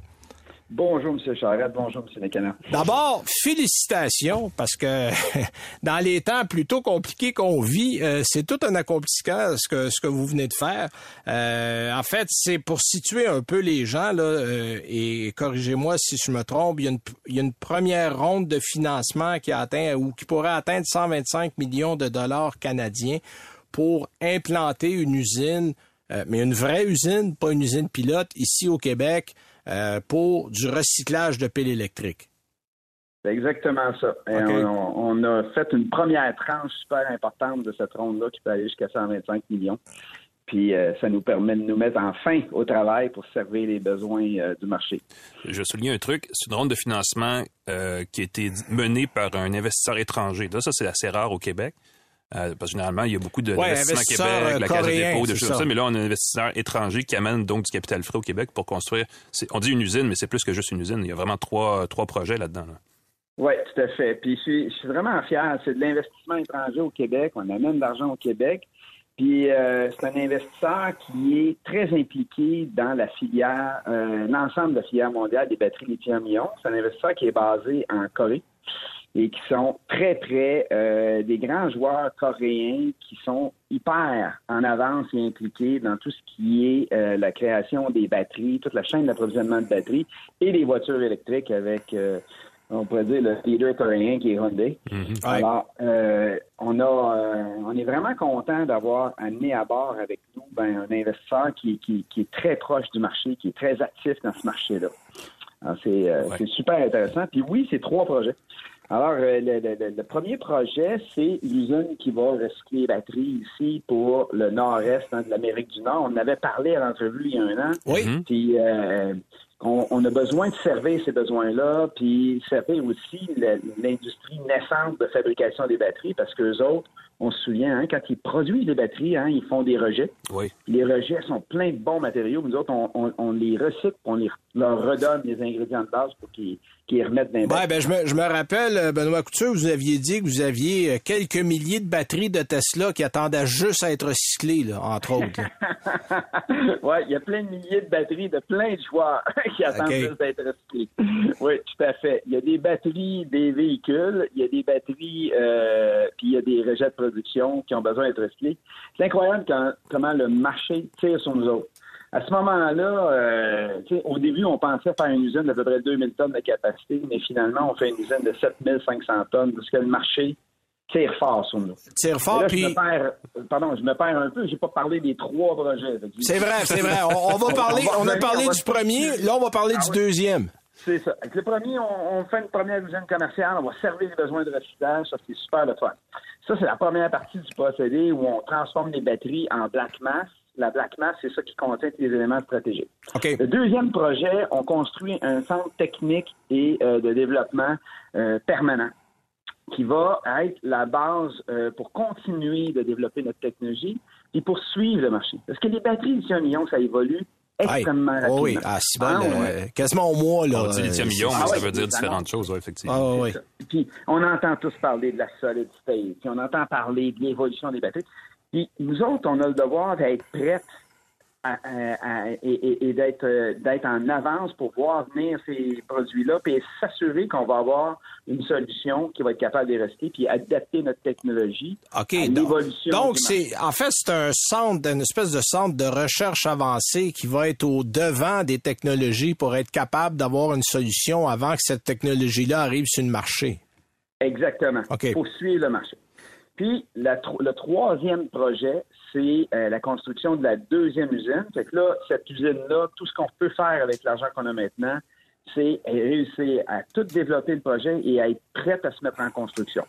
Bonjour, M. Charette. Bonjour, M. Mécana. D'abord, félicitations, parce que *laughs* dans les temps plutôt compliqués qu'on vit, euh, c'est tout un accomplissement ce que, ce que vous venez de faire. Euh, en fait, c'est pour situer un peu les gens, là, euh, et corrigez-moi si je me trompe, il y, a une, première ronde de financement qui atteint ou qui pourrait atteindre 125 millions de dollars canadiens pour implanter une usine, mais une vraie usine, pas une usine pilote, ici au Québec, euh, pour du recyclage de piles électriques. C'est exactement ça. on, a fait une première tranche super importante de cette ronde-là qui peut aller jusqu'à 125 millions. Puis euh, ça nous permet de nous mettre enfin au travail pour servir les besoins euh, du marché. Je vais souligner un truc, c'est une ronde de financement euh, qui a été menée par un investisseur étranger. Là, ça, c'est assez rare au Québec. Parce que généralement, il y a beaucoup d'investissements ouais, Québec, la Caisse de dépôt, des choses comme ça. Mais là, on a un investisseur étranger qui amène donc du capital frais au Québec pour construire. On dit une usine, mais c'est plus que juste une usine. Il y a vraiment trois, trois projets là-dedans. Oui, tout à fait. Puis je suis, vraiment fier. C'est de l'investissement étranger au Québec. On amène de l'argent au Québec. Puis euh, c'est un investisseur qui est très impliqué dans la filière, euh, l'ensemble de la filière mondiale des batteries lithium-ion. C'est un investisseur qui est basé en Corée et qui sont très près euh, des grands joueurs coréens qui sont hyper en avance et impliqués dans tout ce qui est euh, la création des batteries, toute la chaîne d'approvisionnement de batteries et des voitures électriques avec on pourrait dire le leader coréen qui est Hyundai. Mhm. Alors, euh, on a, euh, on est vraiment content d'avoir amené à bord avec nous ben, un investisseur qui, qui, qui, est très proche du marché, qui est très actif dans ce marché-là. C'est euh, super intéressant. Puis oui, c'est trois projets. Alors, le, le, premier projet, c'est l'usine qui va recycler les batteries ici pour le nord-est hein, de l'Amérique du Nord. On en avait parlé à l'entrevue il y a un an. Oui. Puis, on, a besoin de servir ces besoins-là, puis servir aussi l'industrie naissante de fabrication des batteries, parce que les autres, on se souvient, hein, quand ils produisent des batteries, hein, ils font des rejets. Oui. Les rejets sont pleins de bons matériaux. Nous autres, on, les recycle, on leur redonne les ingrédients de base pour qu'ils remettent dans les ouais, ben, je, me, je me rappelle, euh, Benoît Couture, vous aviez dit que vous aviez euh, quelques milliers de batteries de Tesla qui attendaient juste à être recyclées, là, entre *laughs* autres. oui, il y a plein de milliers de batteries de plein de joueurs *laughs* qui attendent juste d'être recyclées. oui, tout à fait. Il y a des batteries des véhicules, il y a des batteries, euh, puis il y a des rejets de production qui ont besoin d'être recyclés. C'est incroyable comment le marché tire sur nous autres. À ce moment-là, euh, au début, on pensait faire une usine d'à peu près 2000 tonnes de capacité, mais finalement, on fait une usine de 7500 tonnes parce que le marché tire fort sur nous. Tire fort, puis... pardon, je me perds un peu, j'ai pas parlé des trois projets. C'est vrai, c'est vrai. On, va *laughs* parler, on, a parlé du premier, là, on va parler du ah deuxième. C'est ça. Avec le premier, on, fait une première usine commerciale, on va servir les besoins de recyclage, ça c'est super le fun. Ça, c'est la première partie du procédé où on transforme les batteries en black mass. La black mass, c'est ça qui contient les éléments stratégiques. Le deuxième projet, on construit un centre technique et euh, de développement euh, permanent qui va être la base euh, pour continuer de développer notre technologie et pour suivre le marché. Parce que les batteries lithium-ion, ça évolue extrêmement rapidement. oui, ah, si bon, ah, quasiment au mois. Là, on dit lithium-ion, mais ça veut dire différentes choses, effectivement. Ah, oui. Puis on entend tous parler de la solid state, puis on entend parler de l'évolution des batteries. Puis nous autres, on a le devoir d'être prêts et, d'être euh, d'être en avance pour voir venir ces produits-là, puis s'assurer qu'on va avoir une solution qui va être capable de rester, puis adapter notre technologie à l'évolution. Donc, c'est en fait c'est un centre, une espèce de centre de recherche avancée qui va être au devant des technologies pour être capable d'avoir une solution avant que cette technologie-là arrive sur le marché. Exactement. Pour suivre le marché. Puis le troisième projet, c'est euh, la construction de la deuxième usine. Fait que là, cette usine-là, tout ce qu'on peut faire avec l'argent qu'on a maintenant, c'est réussir à tout développer le projet et à être prête à se mettre en construction.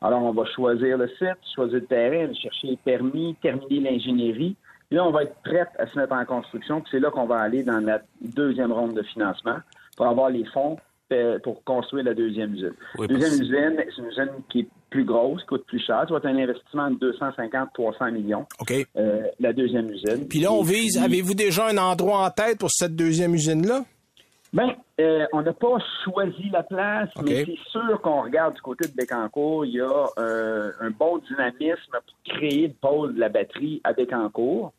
Alors, on va choisir le site, choisir le terrain, chercher les permis, terminer l'ingénierie. Là, on va être prête à se mettre en construction. C'est là qu'on va aller dans la deuxième ronde de financement pour avoir les fonds euh, pour construire la deuxième usine. deuxième usine, c'est une usine qui est plus grosse, coûte plus cher. Ça va être un investissement de 250-300 millions. OK. Euh, la deuxième usine. Puis là, on vise. Avez-vous déjà un endroit en tête pour cette deuxième usine-là? Bien, euh, on n'a pas choisi la place, mais c'est sûr qu'on regarde du côté de Bécancourt, il y a un bon dynamisme pour créer le pôle de la batterie à Bécancourt.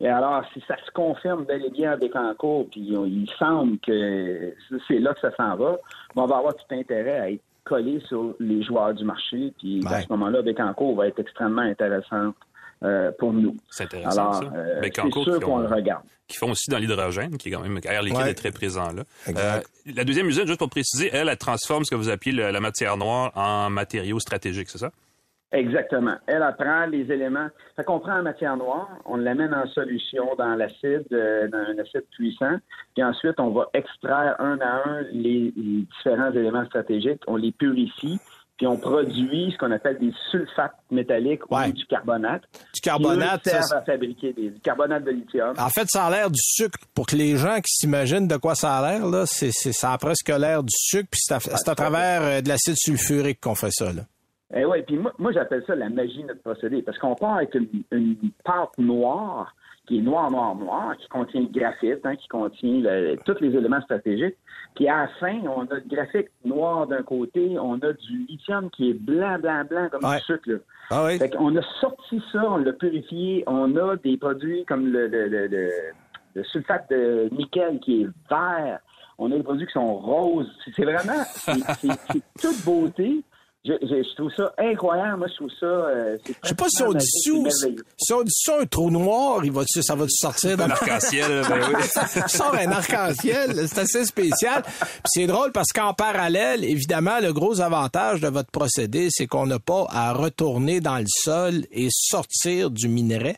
Et alors, si ça se confirme bel et bien avec Bécancourt, puis il semble que c'est là que ça s'en va, on va avoir tout intérêt à être collé sur les joueurs du marché. Puis à ce moment-là, Bécancourt va être extrêmement intéressant euh, pour nous. C'est intéressant. Alors, euh, c'est sûr qu'on le regarde. Qui font aussi dans l'hydrogène, qui est quand même Air Liquide est très présent là. Euh, la deuxième usine, juste pour préciser, elle, elle transforme ce que vous appelez la matière noire en matériaux stratégiques, c'est ça? Exactement. Elle apprend les éléments. Fait qu'on prend en matière noire, on l'amène en solution dans l'acide, euh, dans un acide puissant, puis ensuite on va extraire un à un les, différents éléments stratégiques, on les purifie, puis on produit ce qu'on appelle des sulfates métalliques ou du carbonate. Du carbonate, ça à fabriquer des, du carbonate de lithium. En fait, ça a l'air du sucre. Pour que les gens qui s'imaginent de quoi ça a l'air, là, c'est, ça a presque l'air du sucre, puis c'est à, travers euh, de l'acide sulfurique qu'on fait ça. Là. Eh oui, puis moi, moi j'appelle ça la magie de notre procédé, parce qu'on part avec une, pâte noire, qui est noire, noire, noire, qui contient le graphite, hein, qui contient tous les éléments stratégiques. Puis à la fin, on a le graphite noir d'un côté, on a du lithium qui est blanc, blanc, blanc, comme du sucre. Ah oui. Fait qu'on a sorti ça, on l'a purifié, on a des produits comme le, le, le sulfate de nickel qui est vert, on a des produits qui sont roses. C'est vraiment, c'est toute beauté. Je, je, trouve ça incroyable. Moi, je trouve ça. Euh, je sais pas si on dit si on dit ça un trou noir, il va ça va sortir d'un arc-en-ciel. *laughs* ben oui. sort un arc-en-ciel. C'est assez spécial. c'est drôle parce qu'en parallèle, évidemment, le gros avantage de votre procédé, c'est qu'on n'a pas à retourner dans le sol et sortir du minerai.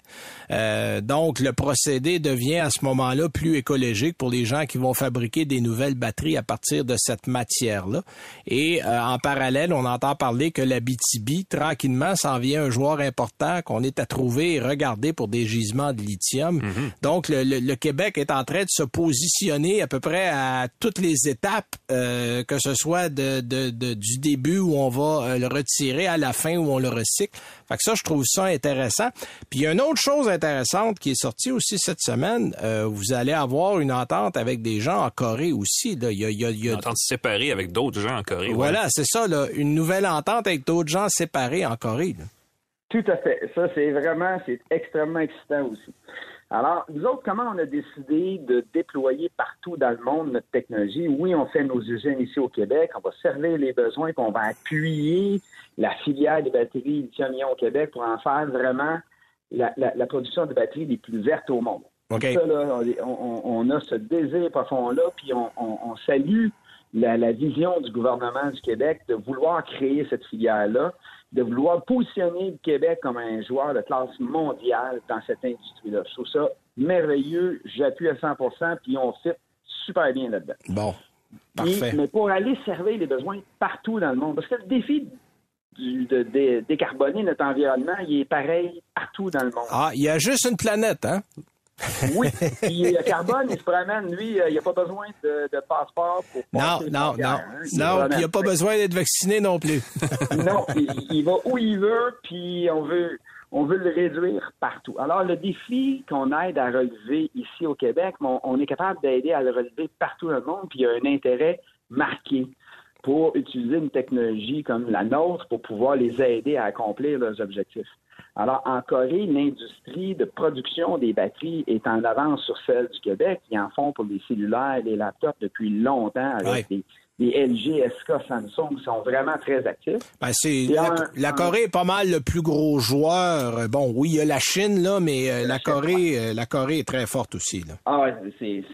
Euh, donc, le procédé devient à ce moment-là plus écologique pour les gens qui vont fabriquer des nouvelles batteries à partir de cette matière-là. Et euh, en parallèle, on entend parler que la BTB, tranquillement, s'en vient un joueur important qu'on est à trouver et regarder pour des gisements de lithium. Mhm. Donc, le, Québec est en train de se positionner à peu près à toutes les étapes, euh, que ce soit de, du début où on va le retirer à la fin où on le recycle. Fait que ça, je trouve ça intéressant. Puis il y a une autre chose intéressante qui est sortie aussi cette semaine. Euh, vous allez avoir une entente avec des gens en Corée aussi. Là. Il y a, il y a, Une entente séparée avec d'autres gens en Corée. Voilà, c'est ça. Là. Une nouvelle entente avec d'autres gens séparés en Corée. Tout à fait. Ça, c'est vraiment, c'est extrêmement excitant aussi. Alors, nous autres, comment on a décidé de déployer partout dans le monde notre technologie? Oui, on fait nos usines ici au Québec, on va servir les besoins, puis on va appuyer la filière des batteries lithium-ion au Québec pour en faire vraiment la, production de batteries les plus vertes au monde. Okay. Ça, là, on, a ce désir profond-là, puis on, salue la, la, vision du gouvernement du Québec de vouloir créer cette filière-là de vouloir positionner le Québec comme un joueur de classe mondiale dans cette industrie-là. Je trouve ça merveilleux. J'appuie à 100% puis on fit super bien là-dedans. Bon. Parfait. mais pour aller servir les besoins partout dans le monde, parce que le défi de, décarboner notre environnement, il est pareil partout dans le monde. Ah, il y a juste une planète, hein? Oui, *laughs* puis le carbone, il se promène, lui, euh, il n'a pas besoin de, passeport pour Non, non, non. Hein. Non, il n'a pas besoin d'être vacciné non plus. *laughs* non, il, va où il veut, puis on veut, on veut le réduire partout. Alors, le défi qu'on aide à relever ici au Québec, on, est capable d'aider à le relever partout dans le monde, puis il y a un intérêt marqué pour utiliser une technologie comme la nôtre pour pouvoir les aider à accomplir leurs objectifs. Alors, en Corée, l'industrie de production des batteries est en avance sur celle du Québec. Ils en font pour les cellulaires et les laptops depuis longtemps avec des les LG, SK, Samsung sont vraiment très actifs. Ben, c'est la, Corée est pas mal le plus gros joueur. Bon, oui, il y a la Chine là, mais euh, la, Corée, euh, la Corée est très forte aussi là. Ah, c'est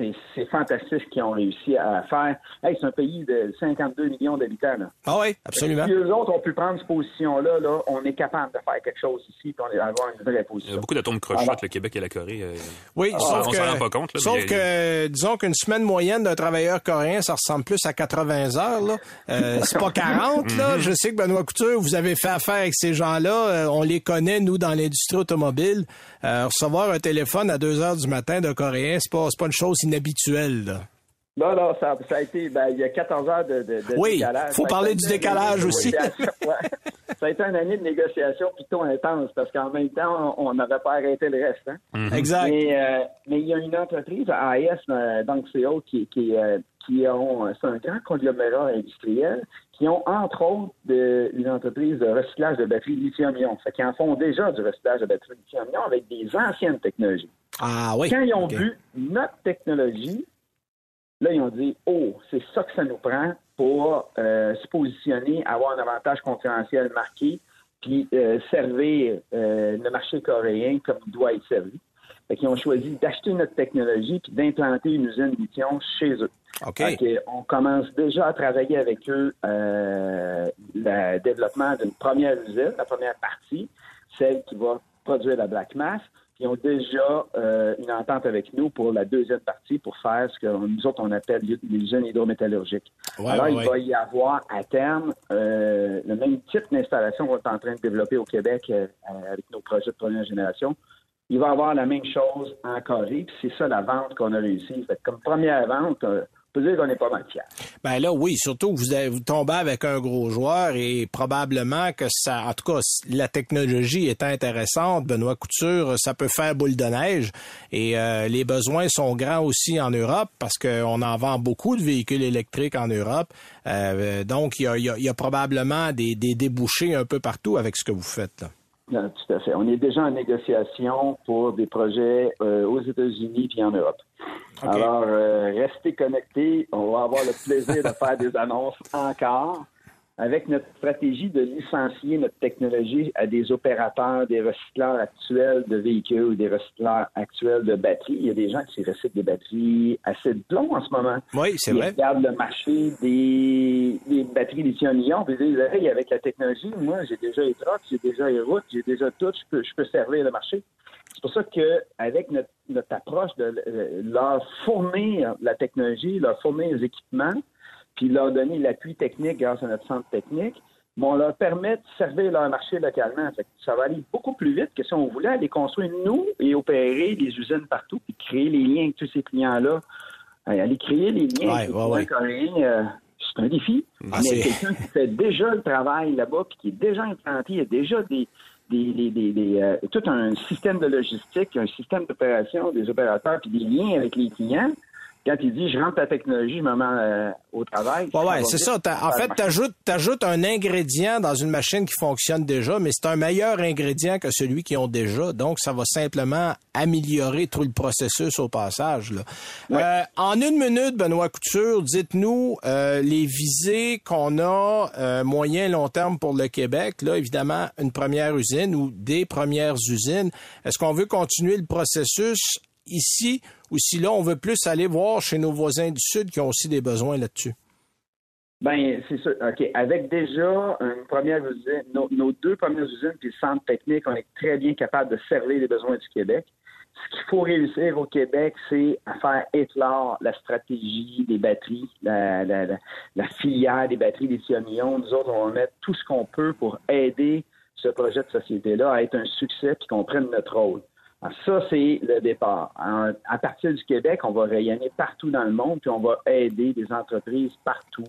fantastique ce qu'ils ont réussi à faire. c'est un pays de 52 millions d'habitants. Ah oui, absolument. Si eux autres ont pu prendre cette position-là, là, on est capable de faire quelque chose ici, pour avoir une vraie position. Il y a beaucoup d'atomes crochets entre le Québec et la Corée. Euh, oui, sauf on que, rend pas compte. sauf que, disons qu'une semaine moyenne d'un travailleur coréen, ça ressemble plus à 80 heures. Là. Euh, *laughs* c'est pas 40. Là. Mhm. Je sais que Benoît Couture, vous avez fait affaire avec ces gens-là. Euh, on les connaît, nous, dans l'industrie automobile. Euh, recevoir un téléphone à 2 heures du matin d'un Coréen, c'est pas, pas une chose inhabituelle. Là. Non, non, ça, ça, a été, ben, il y a 14 heures de, de, oui, décalage. il faut parler du décalage aussi. *laughs* ça a été une année de négociation plutôt intense parce qu'en même temps, on n'avait pas arrêté le reste. Hein? Mhm. Exact. Mais, mais, il y a une entreprise, AIS, donc CO, qui, qui, qui ont, c'est un grand conglomérat industriel, qui ont entre autres de, une entreprise de recyclage de batteries lithium-ion. Fait qu'ils en font déjà du recyclage de batteries lithium-ion avec des anciennes technologies. Ah oui. Quand ils ont vu notre technologie, là, ils ont dit Oh, c'est ça que ça nous prend pour euh, se positionner, avoir un avantage concurrentiel marqué, puis euh, servir euh, le marché coréen comme il doit être servi. Fait qu'ils ont choisi d'acheter notre technologie puis d'implanter une usine lithium chez eux. OK. on commence déjà à travailler avec eux le développement d'une première usine, la première partie, celle qui va produire la black mass. Ils ont déjà euh, une entente avec nous pour la deuxième partie pour faire ce que nous autres on appelle l'usine hydrométallurgique. Alors, il va y avoir à terme euh, le même type d'installation qu'on est en train de développer au Québec euh, avec nos projets de première génération. Il va y avoir la même chose en Corée, puis c'est ça la vente qu'on a réussi. Fait comme première vente, peut pas. Ben là, oui, surtout que vous, vous tombez avec un gros joueur et probablement que ça, en tout cas, la technologie est intéressante. Benoît Couture, ça peut faire boule de neige et euh, les besoins sont grands aussi en Europe parce qu'on en vend beaucoup de véhicules électriques en Europe. Euh, donc, il y a, probablement des, débouchés un peu partout avec ce que vous faites. Là. Tout à fait. On est déjà en négociation pour des projets euh, aux États-Unis et en Europe. Alors, euh, restez connectés. On va avoir le plaisir de faire des annonces encore avec notre stratégie de licencier notre technologie à des opérateurs, des recycleurs actuels de véhicules ou des recycleurs actuels de batteries. Il y a des gens qui recyclent des batteries assez de plomb en ce moment. Oui, c'est vrai. Ils regardent le marché des, batteries lithium-ion et disent, hey, avec la technologie, moi, j'ai déjà les trucks, j'ai déjà les routes, j'ai déjà tout, je peux, je peux servir le marché. C'est pour ça qu'avec notre, notre approche de leur fournir la technologie, leur fournir les équipements, puis leur donner l'appui technique grâce à notre centre technique, mais on leur permet de servir leur marché localement. ça va aller beaucoup plus vite que si on voulait aller construire nous et opérer des usines partout, puis créer les liens avec tous ces clients-là. Aller créer les liens avec les euh, c'est un défi. Ah, mais quelqu'un qui fait déjà le travail là-bas, puis qui est déjà implanté, il y a déjà des, des, euh, tout un système de logistique, un système d'opération des opérateurs, puis des liens avec les clients quand il dit je rentre la technologie, je me mets euh, au travail. Ouais, ouais, c'est ça. En fait, tu ajoutes, un ingrédient dans une machine qui fonctionne déjà, mais c'est un meilleur ingrédient que celui qu'ils ont déjà. Donc, ça va simplement améliorer tout le processus au passage. Euh, en une minute, Benoît Couture, dites-nous euh, les visées qu'on a moyen long terme pour le Québec. Là, évidemment, une première usine ou des premières usines. Est-ce qu'on veut continuer le processus ici ou si là, on veut plus aller voir chez nos voisins du Sud qui ont aussi des besoins là-dessus? Bien, c'est ça. OK. Avec déjà une première usine, nos, deux premières usines puis le centre technique, on est très bien capable de servir les besoins du Québec. Ce qu'il faut réussir au Québec, c'est à faire éclore la stratégie des batteries, la, filière des batteries lithium-ion. Nous autres, on va mettre tout ce qu'on peut pour aider ce projet de société-là à être un succès puis qu'on prenne notre rôle. Ah, ça, c'est le départ. À partir du Québec, on va rayonner partout dans le monde, puis on va aider des entreprises partout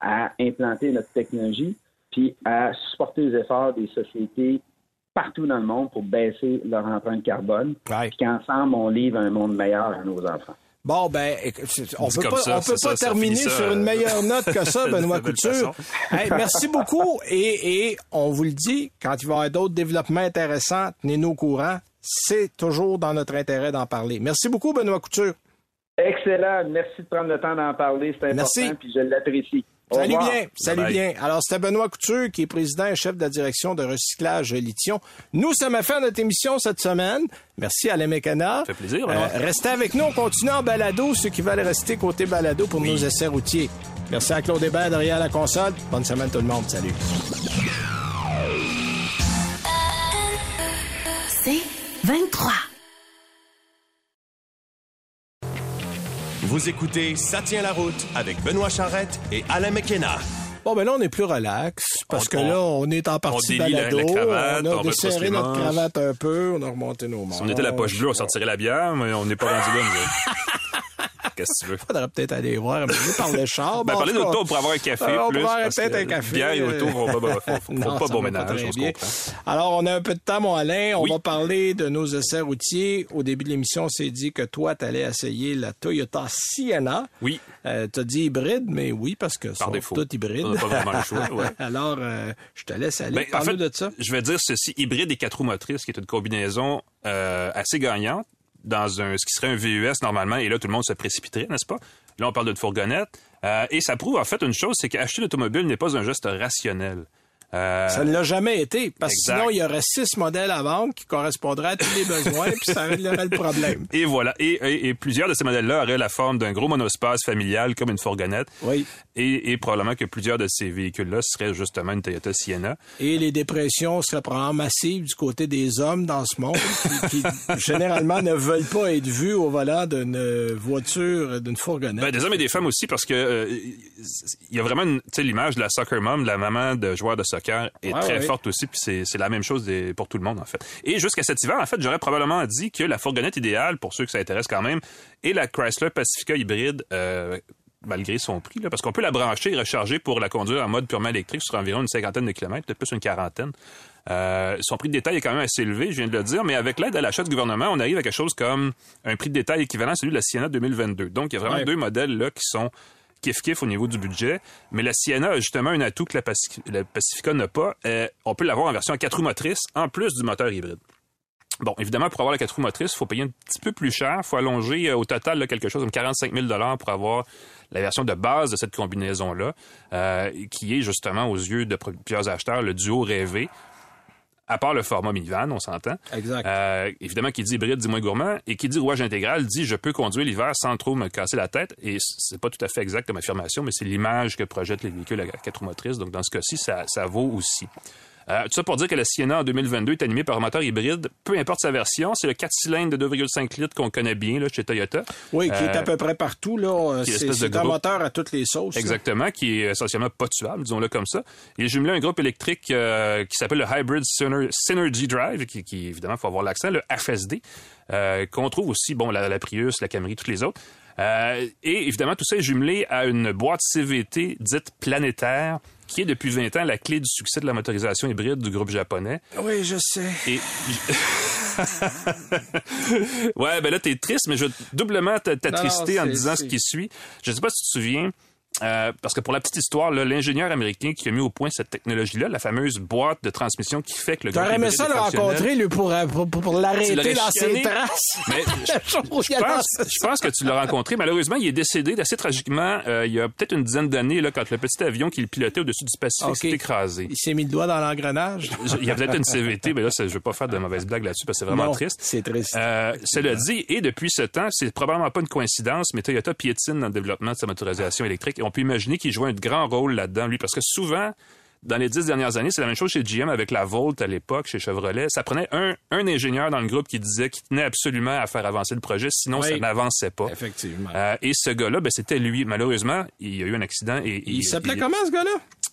à implanter notre technologie, puis à supporter les efforts des sociétés partout dans le monde pour baisser leur empreinte carbone, puis qu'ensemble, on livre un monde meilleur à nos enfants. Bon, ben, on peut pas, peut pas terminer sur une meilleure note que ça, *laughs* Benoît Couture. merci beaucoup. Et, et on vous le dit, quand il va y avoir d'autres développements intéressants, tenez-nous au courant c'est toujours dans notre intérêt d'en parler. Merci beaucoup, Benoît Couture. Excellent. Merci de prendre le temps d'en parler. C'est important, Merci. puis je l'apprécie. Salut bien, salut bien. Alors, c'était Benoît Couture, qui est président et chef de la direction de recyclage Lithium. Nous, ça m'a fait notre émission cette semaine. Merci à la Mécana. Ça fait plaisir. Euh, restez avec nous, on continue en balado, ceux qui veulent rester côté balado pour nos essais routiers. Merci à Claude Hébert derrière la console. Bonne semaine tout le monde. Salut. C'est 23. Vous écoutez Ça tient la route avec Benoît Charrette et Alain McKenna. Bon, ben là, on est plus relax parce que là, on est en partie balado. on a desserré notre cravate un peu, on a remonté nos mains. Si on était la poche bleue, on sortirait la bière, mais on n'est pas rendu là, nous *laughs* *laughs* Qu'est-ce que tu veux? Faudrait peut-être aller voir un peu par le char. Ben, parler d'auto pour avoir un café. on plus, peut-être un café. Bière et auto vont *laughs* pas, vont pas bon ménage, Alors, on a un peu de temps, mon Alain. On va parler de nos essais routiers. Au début de l'émission, on s'est dit que toi, tu allais essayer la Toyota Sienna. Oui. Euh, tu as dit hybride, mais oui, parce que c'est tout hybride. On pas vraiment le choix, ouais. *laughs* Alors, euh, je te laisse aller. Ben, parler de ça. Je vais dire ceci, hybride et quatre roues motrices, qui est une combinaison euh, assez gagnante dans un, ce qui serait un VUS normalement, et là, tout le monde se précipiterait, n'est-ce pas? Là, on parle de fourgonnette. Euh, et ça prouve, en fait, une chose, c'est qu'acheter une automobile n'est pas un geste rationnel. Euh, Ça ne l'a jamais été, parce que sinon, il y aurait six modèles à vendre qui correspondraient à tous les besoins, puis ça réglerait le problème. Et voilà. Et, et- et plusieurs de ces modèles-là auraient la forme d'un gros monospace familial comme une fourgonnette. Oui. Et, et probablement que plusieurs de ces véhicules-là seraient justement une Toyota Sienna. Et les dépressions seraient probablement massives du côté des hommes dans ce monde, qui, qui, *laughs* généralement ne veulent pas être vus au volant d'une voiture, d'une fourgonnette. Ben, des hommes et des femmes aussi, parce que euh, il y a vraiment tu sais, l'image de la soccer mom, de la maman de joueur de soccer, est Ouais, très ouais. forte aussi, puis c'est, c'est la même chose des- pour tout le monde, en fait. Et jusqu'à cet hiver, en fait, j'aurais probablement dit que la fourgonnette idéale, pour ceux que ça intéresse quand même, est la Chrysler Pacifica hybride, euh, malgré son prix, là, parce qu'on peut la brancher et recharger pour la conduire en mode purement électrique sur environ une cinquantaine de kilomètres, peut-être plus une quarantaine. Euh, son prix de détail est quand même assez élevé, je viens de le dire, mais avec l'aide à l'achat du gouvernement, on arrive à quelque chose comme un prix de détail équivalent à celui de la Sienna 2022. Donc, il y a vraiment Ouais. deux modèles là qui sont kiff-kiff au niveau du budget. Mais la Sienna a justement un atout que la, Paci- la Pacifica n'a pas. Euh, on peut l'avoir en version à quatre roues motrices, en plus du moteur hybride. Bon, évidemment, pour avoir la quatre roues motrices, il faut payer un petit peu plus cher. Il faut allonger euh, au total quelque chose comme 45 000 pour avoir la version de base de cette combinaison-là, euh, qui est justement, aux yeux de plusieurs acheteurs, le duo rêvé. À part le format minivan, on s'entend. Exact. Euh, évidemment, qui dit hybride dit moins gourmand et qui dit rouage intégral dit je peux conduire l'hiver sans trop me casser la tête. Et c'est pas tout à fait exact comme affirmation, mais c'est l'image que projettent les véhicules à quatre roues motrices. Donc, dans ce cas-ci, ça, ça vaut aussi. Euh, tout ça pour dire que la Sienna en 2022 est animée par un moteur hybride, peu importe sa version. C'est le 4 cylindres de 2,5 litres qu'on connaît bien là, chez Toyota. oui, qui est euh, à peu près partout, là. C'est un moteur à toutes les sauces. là. Exactement, qui est essentiellement pas tuable, disons-le comme ça. Il est jumelé à un groupe électrique euh, qui s'appelle le Hybrid Syner- Synergy Drive, qui, qui évidemment, faut avoir l'accent, le FSD, euh, qu'on trouve aussi, bon, la, la Prius, la Camry, toutes les autres. Euh, et évidemment, tout ça est jumelé à une boîte CVT dite planétaire, qui est depuis 20 ans la clé du succès de la motorisation hybride du groupe japonais. Oui, je sais. Et *laughs* ouais, ben là t'es triste, mais je vais doublement t'attrister en disant ce qui suit. Je sais pas si tu te souviens. Euh, parce que pour la petite histoire, l'ingénieur américain qui a mis au point cette technologie-là, la fameuse boîte de transmission qui fait que le T'aurais aimé ça le rencontrer, lui, pour, euh, pour, pour, l'arrêter dans ses traces? Mais *laughs* je, pense, je pense que tu l'as rencontré. Malheureusement, il est décédé assez tragiquement euh, il y a peut-être une dizaine d'années, quand le petit avion qu'il pilotait au-dessus du Pacifique s'est écrasé. Il s'est mis le doigt dans l'engrenage. Il y a peut-être une CVT, mais là, je veux pas faire de mauvaises blagues là-dessus parce que c'est vraiment Non, triste. C'est triste. Euh, cela dit, et depuis ce temps, c'est probablement pas une coïncidence, mais Toyota piétine dans le développement de sa motorisation électrique. Et on peut imaginer qu'il jouait un grand rôle là-dedans, lui, parce que souvent, dans les dix dernières années, c'est la même chose chez GM avec la Volt à l'époque, chez Chevrolet. Ça prenait un, un ingénieur dans le groupe qui disait qu'il tenait absolument à faire avancer le projet, sinon Oui. ça n'avançait pas. Effectivement. Euh, et ce gars-là, ben, c'était lui. Malheureusement, il y a eu un accident et il s'appelait il- comment, ce gars-là?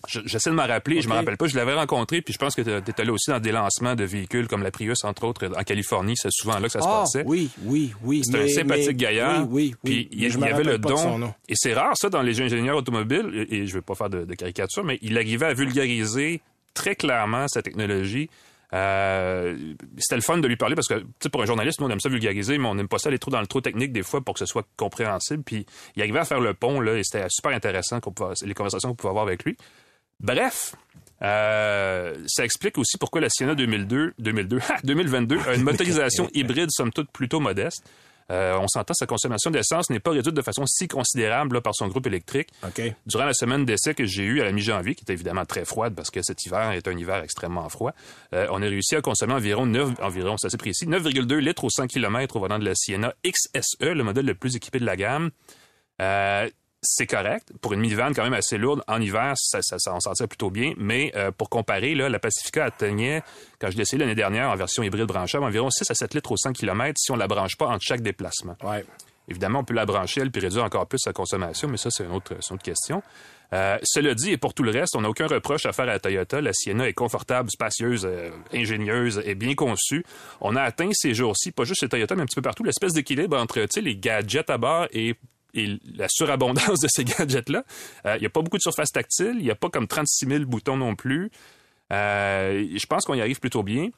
Je- J'essaie de m'en rappeler, je me rappelle pas, je l'avais rencontré, puis je pense que tu étais là aussi dans des lancements de véhicules comme la Prius, entre autres, en Californie. C'est souvent là que ça se Ah, passait. oui, oui, oui. C'est un sympathique mais- gaillard. Oui, oui, oui. Puis il, me avait le don. Et c'est rare, ça, dans les ingénieurs automobiles, et, je veux pas faire de, de caricature, mais il arrivait à vulgariser très clairement sa technologie. Euh, c'était le fun de lui parler parce que, tu sais, pour un journaliste, nous, on aime ça vulgariser, mais on n'aime pas ça aller trop dans le trop technique des fois pour que ce soit compréhensible. Puis il arrivait à faire le pont, là, et c'était super intéressant qu'on les conversations qu'on pouvait avoir avec lui. Bref, euh, ça explique aussi pourquoi la Sienna 2002, 2002, ha, 2022 a une *laughs* motorisation hybride somme toute plutôt modeste. Euh, on s'entend, sa consommation d'essence n'est pas réduite de façon si considérable là, par son groupe électrique. Durant la semaine d'essai que j'ai eue à la mi-janvier, qui était évidemment très froide parce que cet hiver est un hiver extrêmement froid, euh, on a réussi à consommer environ 9, environ, c'est assez précis, 9,2 litres au 100 km au volant de la Sienna XSE, le modèle le plus équipé de la gamme. Euh, c'est correct. Pour une minivan quand même assez lourde, en hiver, ça, ça, ça- on s'en tire plutôt bien. Mais euh, pour comparer, là, la Pacifica atteignait, quand je l'ai essayé l'année dernière en version hybride branchable, environ 6 à 7 litres au 100 km si on la branche pas entre chaque déplacement. Ouais. Évidemment, on peut la brancher, elle, puis réduire encore plus sa consommation, mais ça, c'est une autre, c'est une autre question. Euh, cela dit, et pour tout le reste, on n'a aucun reproche à faire à la Toyota. La Sienna est confortable, spacieuse, euh, ingénieuse et bien conçue. On a atteint ces jours-ci, pas juste chez Toyota, mais un petit peu partout, l'espèce d'équilibre entre les gadgets à bord et, et la surabondance de ces *laughs* gadgets-là. Euh, Il n'y a pas beaucoup de surface tactile, il n'y a pas comme 36 000 boutons non plus. Euh, je pense qu'on y arrive plutôt bien.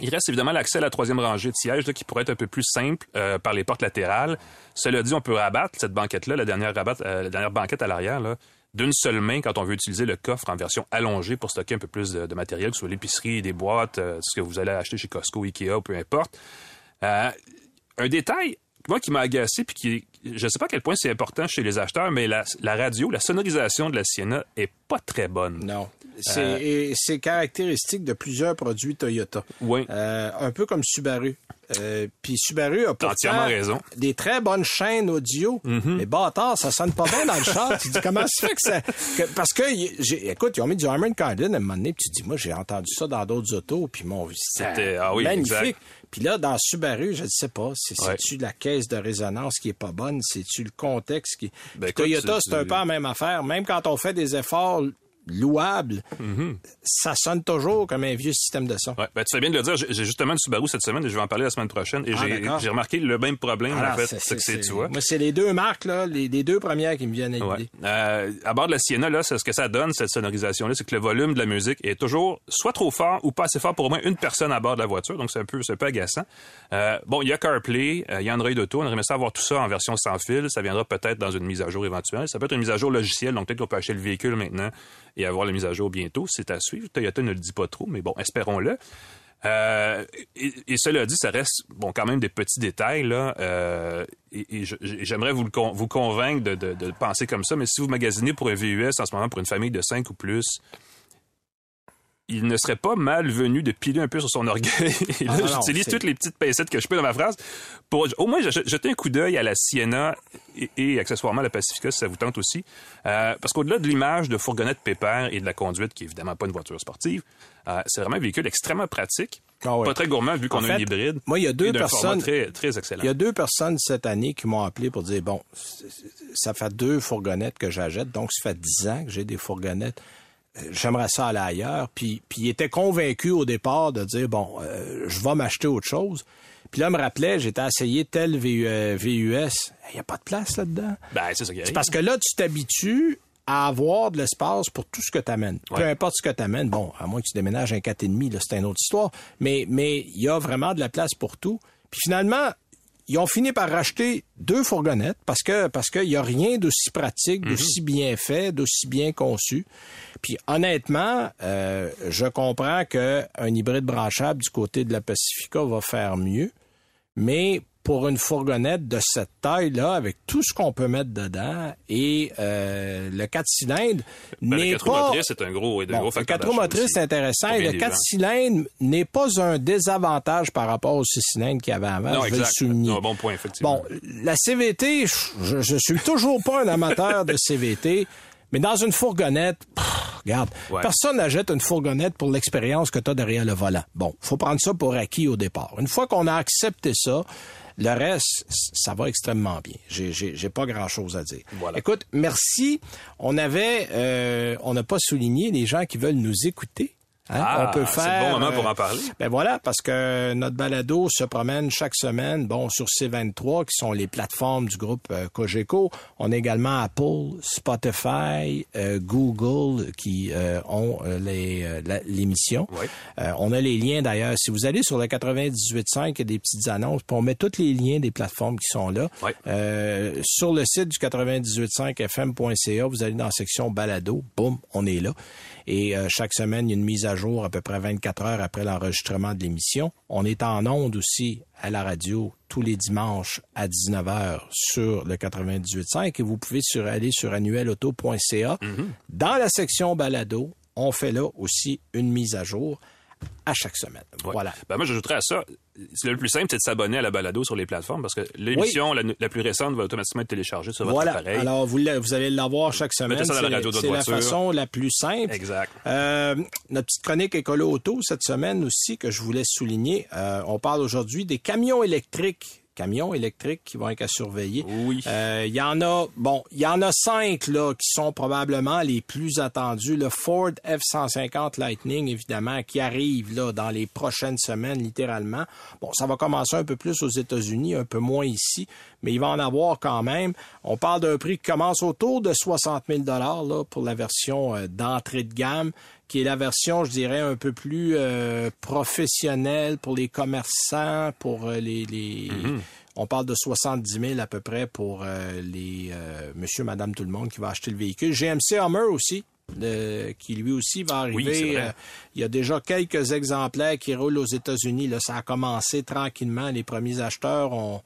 Il reste évidemment l'accès à la troisième rangée de sièges qui pourrait être un peu plus simple euh, par les portes latérales. Cela dit, on peut rabattre cette banquette-là, la dernière banquette à l'arrière, d'une seule main quand on veut utiliser le coffre en version allongée pour stocker un peu plus de, de matériel, que ce soit l'épicerie, des boîtes, ce que vous allez acheter chez Costco, Ikea, peu importe. Un détail, moi, qui m'a agacé, puis qui, je sais pas à quel point c'est important chez les acheteurs, mais la, la radio, la sonorisation de la Sienna est pas très bonne. Non. c'est c'est caractéristique de plusieurs produits Toyota. Oui. Euh, un peu comme Subaru. Euh, puis Subaru a pourtant raison. des très bonnes chaînes audio. Mais bâtard, ça sonne pas bien dans le char. tu dis comment ça fait que ça... que- parce que, écoute, ils ont mis du Harman Kardon à un moment donné, puis tu dis, moi, j'ai entendu ça dans d'autres autos, puis mon... C'était- ah oui, magnifique. Puis là, dans Subaru, je ne sais pas, Ouais. c'est-tu la caisse de résonance qui est pas bonne, c'est-tu le contexte qui... Ben, Puis écoute, Toyota, c'est un peu la même affaire. Même quand on fait des efforts louables, Mm-hmm. ça sonne toujours comme un vieux système de son. Ouais, ben, tu fais bien de le dire. J'ai justement une Subaru cette semaine et je vais en parler la semaine prochaine. Et Ah, j'ai remarqué le même problème, Alors, en fait. c'est- C'est que c'est, c'est- tu vois. Moi, c'est les deux marques, là, les, les deux premières qui me viennent à Ouais. l'idée. Euh, à bord de la Sienna, là, c'est ce que ça donne, cette sonorisation-là, c'est que le volume de la musique est toujours soit trop fort ou pas assez fort pour au moins une personne à bord de la voiture. Donc, c'est un peu, c'est un peu agaçant. Euh, bon, il y a CarPlay, euh, il y a Android Auto. On aimerait ça avoir tout ça en version sans fil. Ça viendra peut-être dans une mise à jour éventuelle. Ça peut être une mise à jour logicielle. Donc, peut-être qu'on peut acheter le véhicule maintenant et avoir la mise à jour bientôt. C'est à suivre. Toyota ne le dit pas trop, mais bon, espérons-le. Euh, et, cela dit, ça reste bon quand même des petits détails là. euh, et, j'aimerais vous vous convaincre de, de- de penser comme ça. Mais si vous magasinez pour un VUS en ce moment pour une famille de 5 ou plus, il ne serait pas malvenu de piler un peu sur son orgueil. *laughs* Et là, Ah, j'utilise toutes les petites pincettes que je peux dans ma phrase pour au moins je- jeter un coup d'œil à la Sienna et, et accessoirement à la Pacifica si ça vous tente aussi. Euh, parce qu'au-delà de l'image de fourgonnette pépère et de la conduite, qui est évidemment pas une voiture sportive, euh, c'est vraiment un véhicule extrêmement pratique. Ah ouais. Pas très gourmand vu qu'on a un hybride. moi, il y a deux personnes- très, très excellent. Il y a deux personnes cette année qui m'ont appelé pour dire, bon, ça fait deux fourgonnettes que j'achète, donc ça fait dix ans que j'ai des fourgonnettes. J'aimerais ça aller ailleurs. Puis, puis il était convaincu au départ de dire, bon, euh, je vais m'acheter autre chose. Puis là, il me rappelait, j'étais essayé tel VU, euh, VUS. Il n'y a pas de place là-dedans. Ben, c'est ça qui C'est arrive. parce que là, tu t'habitues à avoir de l'espace pour tout ce que tu amènes. Peu importe ce que tu amènes. Bon, à moins que tu déménages un 4,5, là, c'est une autre histoire. Mais mais il y a vraiment de la place pour tout. Puis finalement, ils ont fini par racheter deux fourgonnettes parce que parce qu'il y a rien d'aussi pratique, d'aussi bien fait, d'aussi bien conçu. Puis honnêtement, euh, je comprends que un hybride branchable du côté de la Pacifica va faire mieux, mais pour une fourgonnette de cette taille-là, avec tout ce qu'on peut mettre dedans, et euh, le 4 cylindres Ben, le n'est 4 pas... motrices, c'est un gros, un Bon, gros le facteur 4 roues d'achat motrices, c'est intéressant. Et le des 4 gens. cylindres n'est pas un désavantage par rapport au 6 cylindres qu'il y avait avant. Non, je vais le exact. souligner. Non, bon point, effectivement. Bon, la CVT, je, je suis toujours pas un amateur de CVT, mais dans une fourgonnette, pff, regarde, Ouais. personne n'achète une fourgonnette pour l'expérience que tu as derrière le volant. Bon, faut prendre ça pour acquis au départ. Une fois qu'on a accepté ça, le reste, ça va extrêmement bien. J'ai, j'ai, j'ai pas grand-chose à dire. Voilà. Écoute, merci. On avait, euh, on n'a pas souligné les gens qui veulent nous écouter. Hein? Ah, on peut c'est le faire. bon moment pour euh, en parler. ben voilà, parce que notre balado se promène chaque semaine, bon, sur C23, qui sont les plateformes du groupe euh, Cogeco. On a également Apple, Spotify, euh, Google qui euh, ont l'émission. Oui. Euh, on a les liens d'ailleurs. Si vous allez sur le 98.5, il y a des petites annonces, puis on met tous les liens des plateformes qui sont là. Oui. Euh, sur le site du 98.5fm.ca, vous allez dans la section balado, boum, on est là. Et euh, chaque semaine, il y a une mise à jour à peu près 24 heures après l'enregistrement de l'émission. On est en onde aussi à la radio tous les dimanches à 19h sur le 98.5 et vous pouvez sur, aller sur annuelauto.ca. Dans la section balado, on fait là aussi une mise à jour à chaque semaine. Ouais. Voilà. Ben moi, j'ajouterais à ça, c'est le plus simple, c'est de s'abonner à la balado sur les plateformes parce que l'émission la, la plus récente va automatiquement être téléchargée sur votre Voilà. appareil. Alors, vous, l'a- vous allez l'avoir chaque semaine. Mettez ça dans la C'est- la voiture. façon la plus simple. Exact. Euh, notre petite chronique écolo auto cette semaine aussi que je voulais souligner. Euh, on parle aujourd'hui des camions électriques. Camions électriques qui vont être à surveiller. Oui. Euh, Il y en a, bon, il y en a cinq là qui sont probablement les plus attendus. Le Ford F-150 Lightning, évidemment, qui arrive là dans les prochaines semaines, littéralement. Bon, ça va commencer un peu plus aux États-Unis, un peu moins ici, mais il va en avoir quand même. On parle d'un prix qui commence autour de 60 000 là pour la version euh, d'entrée de gamme qui est la version, je dirais, un peu plus euh, professionnelle pour les commerçants, pour euh, les... les- On parle de 70 000 à peu près pour euh, les euh, monsieur, madame, tout le monde qui va acheter le véhicule. GMC Hummer aussi, euh, qui lui aussi va arriver. euh, il y a déjà quelques exemplaires qui roulent aux États-Unis. Là, ça a commencé tranquillement. Les premiers acheteurs ont,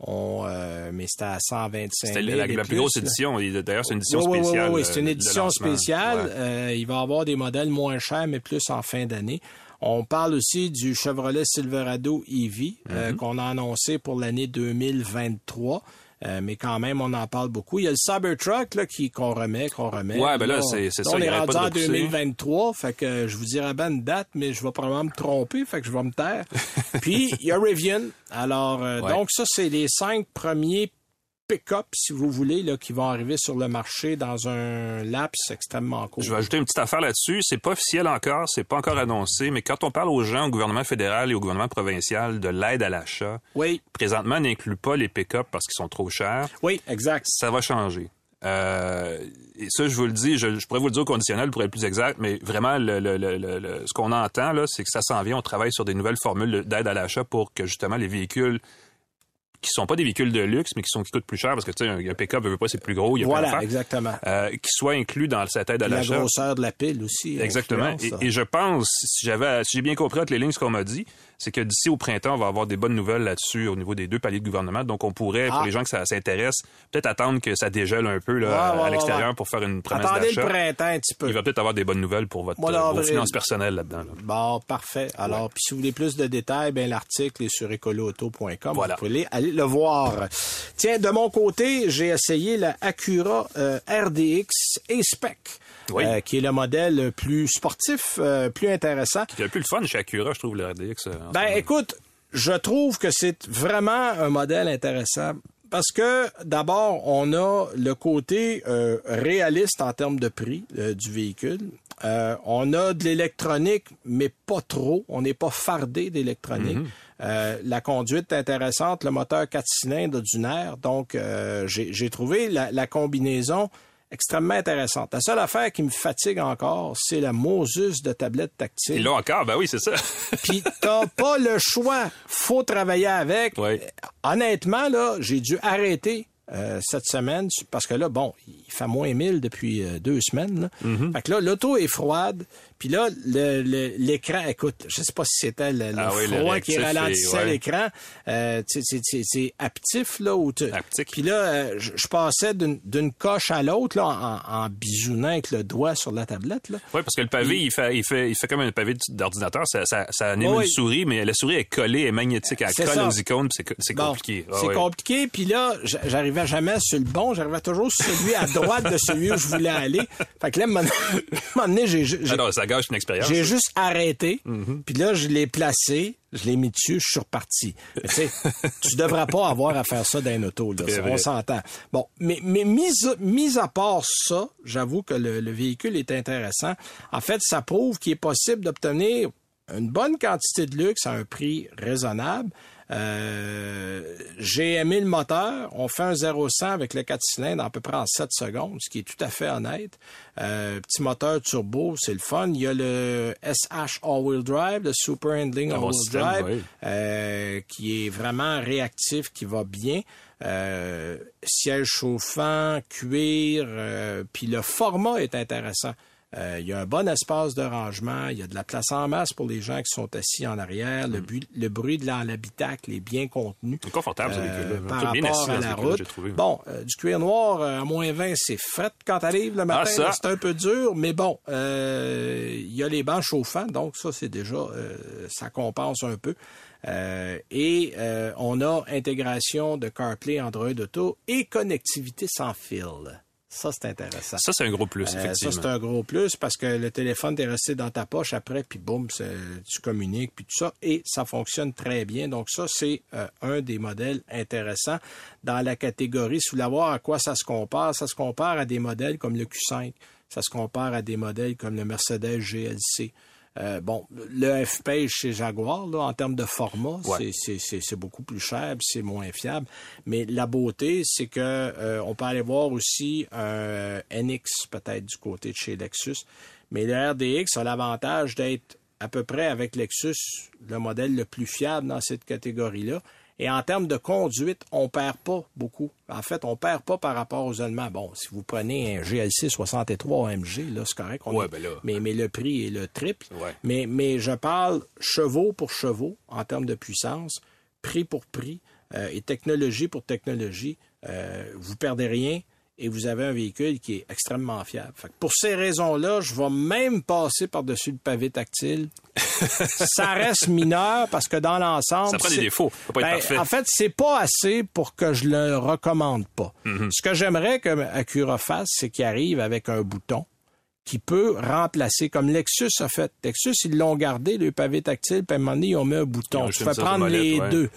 On, euh, mais c'était à 125 C'était 000 la, plus grosse édition. D'ailleurs, c'est une édition Oui, oui, oui, spéciale. oui, euh, c'est une édition spéciale. Ouais. Euh, il va y avoir des modèles moins chers, mais plus en fin d'année. On parle aussi du Chevrolet Silverado EV euh, Mm-hmm. qu'on a annoncé pour l'année 2023. Euh, mais quand même, on en parle beaucoup. Il y a le Cybertruck là, qui, qu'on remet, qu'on remet. Ouais, ben là, c'est- c'est ça, On est rendu pas de en repousser. 2023, fait que je vous dirais bien une date, mais je vais probablement me tromper, fait que je vais me taire. *laughs* Puis, il y a Rivian. Alors, euh, Ouais. donc ça, c'est les cinq premiers pick-up, si vous voulez, là, qui vont arriver sur le marché dans un laps extrêmement court. Je vais ajouter une petite affaire là-dessus. C'est pas officiel encore, c'est pas encore annoncé, mais quand on parle aux gens, au gouvernement fédéral et au gouvernement provincial de l'aide à l'achat, Oui, présentement, n'inclut pas les pick-up parce qu'ils sont trop chers. oui, exact. Ça va changer. Euh, et ça, je vous le dis, je, je pourrais vous le dire au conditionnel pour être plus exact, mais vraiment, le, le- le- le- le- ce qu'on entend, là, c'est que ça s'en vient. On travaille sur des nouvelles formules d'aide à l'achat pour que, justement, les véhicules qui sont pas des véhicules de luxe, mais qui sont qui coûtent plus cher, parce que, tu sais, un, un pick-up, veut pas, c'est plus gros, il y a plein Voilà, exactement. euh, qui soient inclus dans cette aide à La l'achat. grosseur de la pile aussi. Exactement. influence, Et, je pense, si j'avais, si j'ai bien compris entre les lignes ce qu'on m'a dit, c'est que d'ici au printemps, on va avoir des bonnes nouvelles là-dessus au niveau des deux paliers de gouvernement. Donc, on pourrait, pour Ah. les gens que ça s'intéresse, peut-être attendre que ça dégèle un peu là, Ouais, à l'extérieur ouais. pour faire une promesse Attendez le d'achat. printemps un petit peu. Il va peut-être avoir des bonnes nouvelles pour votre, euh, vos finances personnelles là-dedans. là. Bon, parfait. Alors, puis si vous voulez plus de détails, ben l'article est sur écoloauto.com. Voilà. Vous pouvez aller le voir. Tiens, de mon côté, j'ai essayé la Acura euh, RDX A-Spec, Oui. euh, qui est le modèle plus sportif, euh, plus intéressant. Il y a plus le fun chez Acura, je trouve, le RDX. Ben, écoute, je trouve que c'est vraiment un modèle intéressant. Parce que d'abord, on a le côté euh, réaliste en termes de prix euh, du véhicule. Euh, on a de l'électronique, mais pas trop. On n'est pas fardé d'électronique. Euh, la conduite intéressante, le moteur 4 cylindres d'une air. Donc, euh, j'ai trouvé la, la combinaison extrêmement intéressante. La seule affaire qui me fatigue encore, c'est la Moses de tablette tactile. Et là encore, ben oui, c'est ça. *laughs* Puis t'as pas le choix. Faut travailler avec. Honnêtement, là, j'ai dû arrêter euh, cette semaine parce que là, bon, il fait moins 1000 depuis euh, deux semaines. Là. Mm-hmm. Fait que là, l'auto est froide. Puis là, le- le- l'écran, écoute, je sais pas si c'était le, le Ah oui, froid qui ralentissait ouais. l'écran. Euh, c'est- aptif, là. Où. Puis là, euh, je, passais d'une coche à l'autre, là, en, en bisounant avec le doigt sur la tablette, là. Oui, parce que le pavé, il fait, il fait, il fait comme un pavé d'ordinateur. Ça, ça, ça anime Oui. une souris, mais la souris est collée, est magnétique. Elle colle ça. aux icônes, c'est, Bon, compliqué. Ah c'est compliqué. Puis là, j'arrivais jamais sur le bon. J'arrivais toujours sur celui à droite de celui où je voulais aller. Fait que là, à un moment un moment donné, j'ai j'ai- non, ça gâche une expérience. j'ai juste arrêté. Mm-hmm. Puis là, je l'ai placé. Je l'ai mis dessus. Je suis reparti. Mais Tu sais, *laughs* tu devrais pas avoir à faire ça dans une auto. Là, Ça, on s'entend. Bon, mais, mais mis, à- mis à part ça, j'avoue que le, le véhicule est intéressant. En fait, ça prouve qu'il est possible d'obtenir une bonne quantité de luxe à un prix raisonnable. Euh, j'ai aimé le moteur. On fait un 0-100 avec le 4 cylindres à peu près en 7 secondes, ce qui est tout à fait honnête. Euh, petit moteur turbo, c'est le fun. Il y a le SH All-Wheel Drive, le Super Handling bon All-Wheel Drive, oui. euh, qui est vraiment réactif, qui va bien. Euh, siège chauffant, cuir, euh, puis le format est intéressant. Euh, il y a un bon espace de rangement, il y a de la place en masse pour les gens qui sont assis en arrière, Mm. le, bu- le bruit de l'habitacle est bien contenu. C'est confortable, ce Euh, véhicule-là. par C'est bien rapport assis, à la route. trouvé. Bon, euh, du cuir noir euh, à moins 20, c'est fret quand t'arrives le matin. Ah, ça. là, c'est un peu dur, mais bon, euh, il y a les bancs chauffants, donc ça, c'est déjà, euh, ça compense un peu. Euh, et euh, on a intégration de CarPlay, Android Auto et connectivité sans fil. Ça, c'est intéressant. Ça, c'est un gros plus, Euh, ça, effectivement. c'est un gros plus parce que le téléphone est resté dans ta poche après, puis boum, tu communiques, puis tout ça, et ça fonctionne très bien. Donc ça, c'est euh, un des modèles intéressants dans la catégorie. Si vous voulez voir à quoi ça se compare, ça se compare à des modèles comme le Q5, ça se compare à des modèles comme le Mercedes GLC. Euh, bon, le F-Page chez Jaguar, là, en termes de format, Ouais. c'est- beaucoup plus cher, c'est moins fiable. Mais la beauté, c'est que euh, on peut aller voir aussi un NX peut-être du côté de chez Lexus. Mais le RDX a l'avantage d'être à peu près avec Lexus le modèle le plus fiable dans cette catégorie-là. Et en termes de conduite, on perd pas beaucoup. En fait, on perd pas par rapport aux Allemands. Bon, si vous prenez un GLC 63 AMG, là, c'est correct. on Ouais, est- ben là. mais, mais le prix est le triple. Ouais. Mais, mais je parle chevaux pour chevaux en termes de puissance, prix pour prix. euh, et technologie pour technologie, euh, vous perdez rien et vous avez un véhicule qui est extrêmement fiable. Fait que pour ces raisons-là, je vais même passer par-dessus le pavé tactile. *laughs* ça reste mineur parce que dans l'ensemble... Ça prend des défauts. Être Ben, parfait. En fait, c'est pas assez pour que je le recommande pas. Mm-hmm. Ce que j'aimerais que Acura fasse, c'est qu'il arrive avec un bouton qui peut remplacer, comme Lexus a fait. Lexus, ils l'ont gardé, le pavé tactile, puis à un moment donné, ils ont mis un bouton. Tu de prendre les ouais. deux.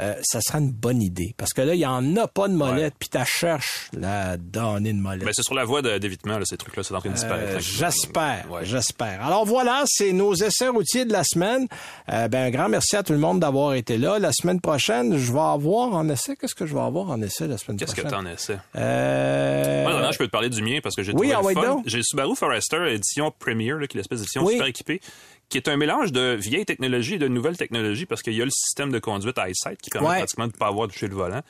Euh, ça sera une bonne idée. Parce que là, il n'y en a pas de molette, puis tu cherches la donner une molette. Ben, c'est sur la voie de- d'évitement, ces trucs-là. C'est en train de disparaître. Euh, j'espère, Ouais. j'espère. Alors voilà, c'est nos essais routiers de la semaine. Euh, ben un grand merci à tout le monde d'avoir été là. La semaine prochaine, je vais avoir en essai. Qu'est-ce que je vais avoir en essai la semaine Qu'est-ce que prochaine? t'en essais? Euh... Moi, vraiment, je peux te parler du mien parce que j'ai Oui, trouvé le ouais, fun. J'ai le Subaru Forester édition Premier, là, qui est l'espèce d'édition Oui. super équipée, qui est un mélange de vieille technologie et de nouvelle technologie parce qu'il y a le système de conduite EyeSight qui permet Ouais. pratiquement de ne pas avoir touché le volant.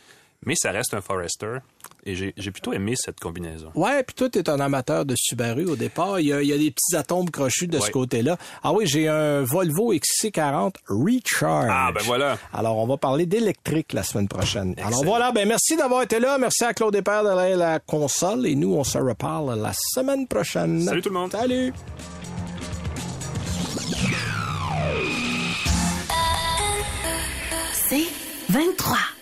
Mais ça reste un Forester. Et j'ai plutôt aimé cette combinaison. Ouais, puis toi, tu es un amateur de Subaru au départ. Il y a, il y a des petits atomes crochus de ce côté-là. Ah oui, j'ai un Volvo XC40 Recharge. Ah, ben voilà. Alors, on va parler d'électrique la semaine prochaine. Alors voilà, ben merci d'avoir été là. Merci à Claude Père de la console. Et nous, on se reparle la semaine prochaine. Salut tout le monde. Salut. C'est 23.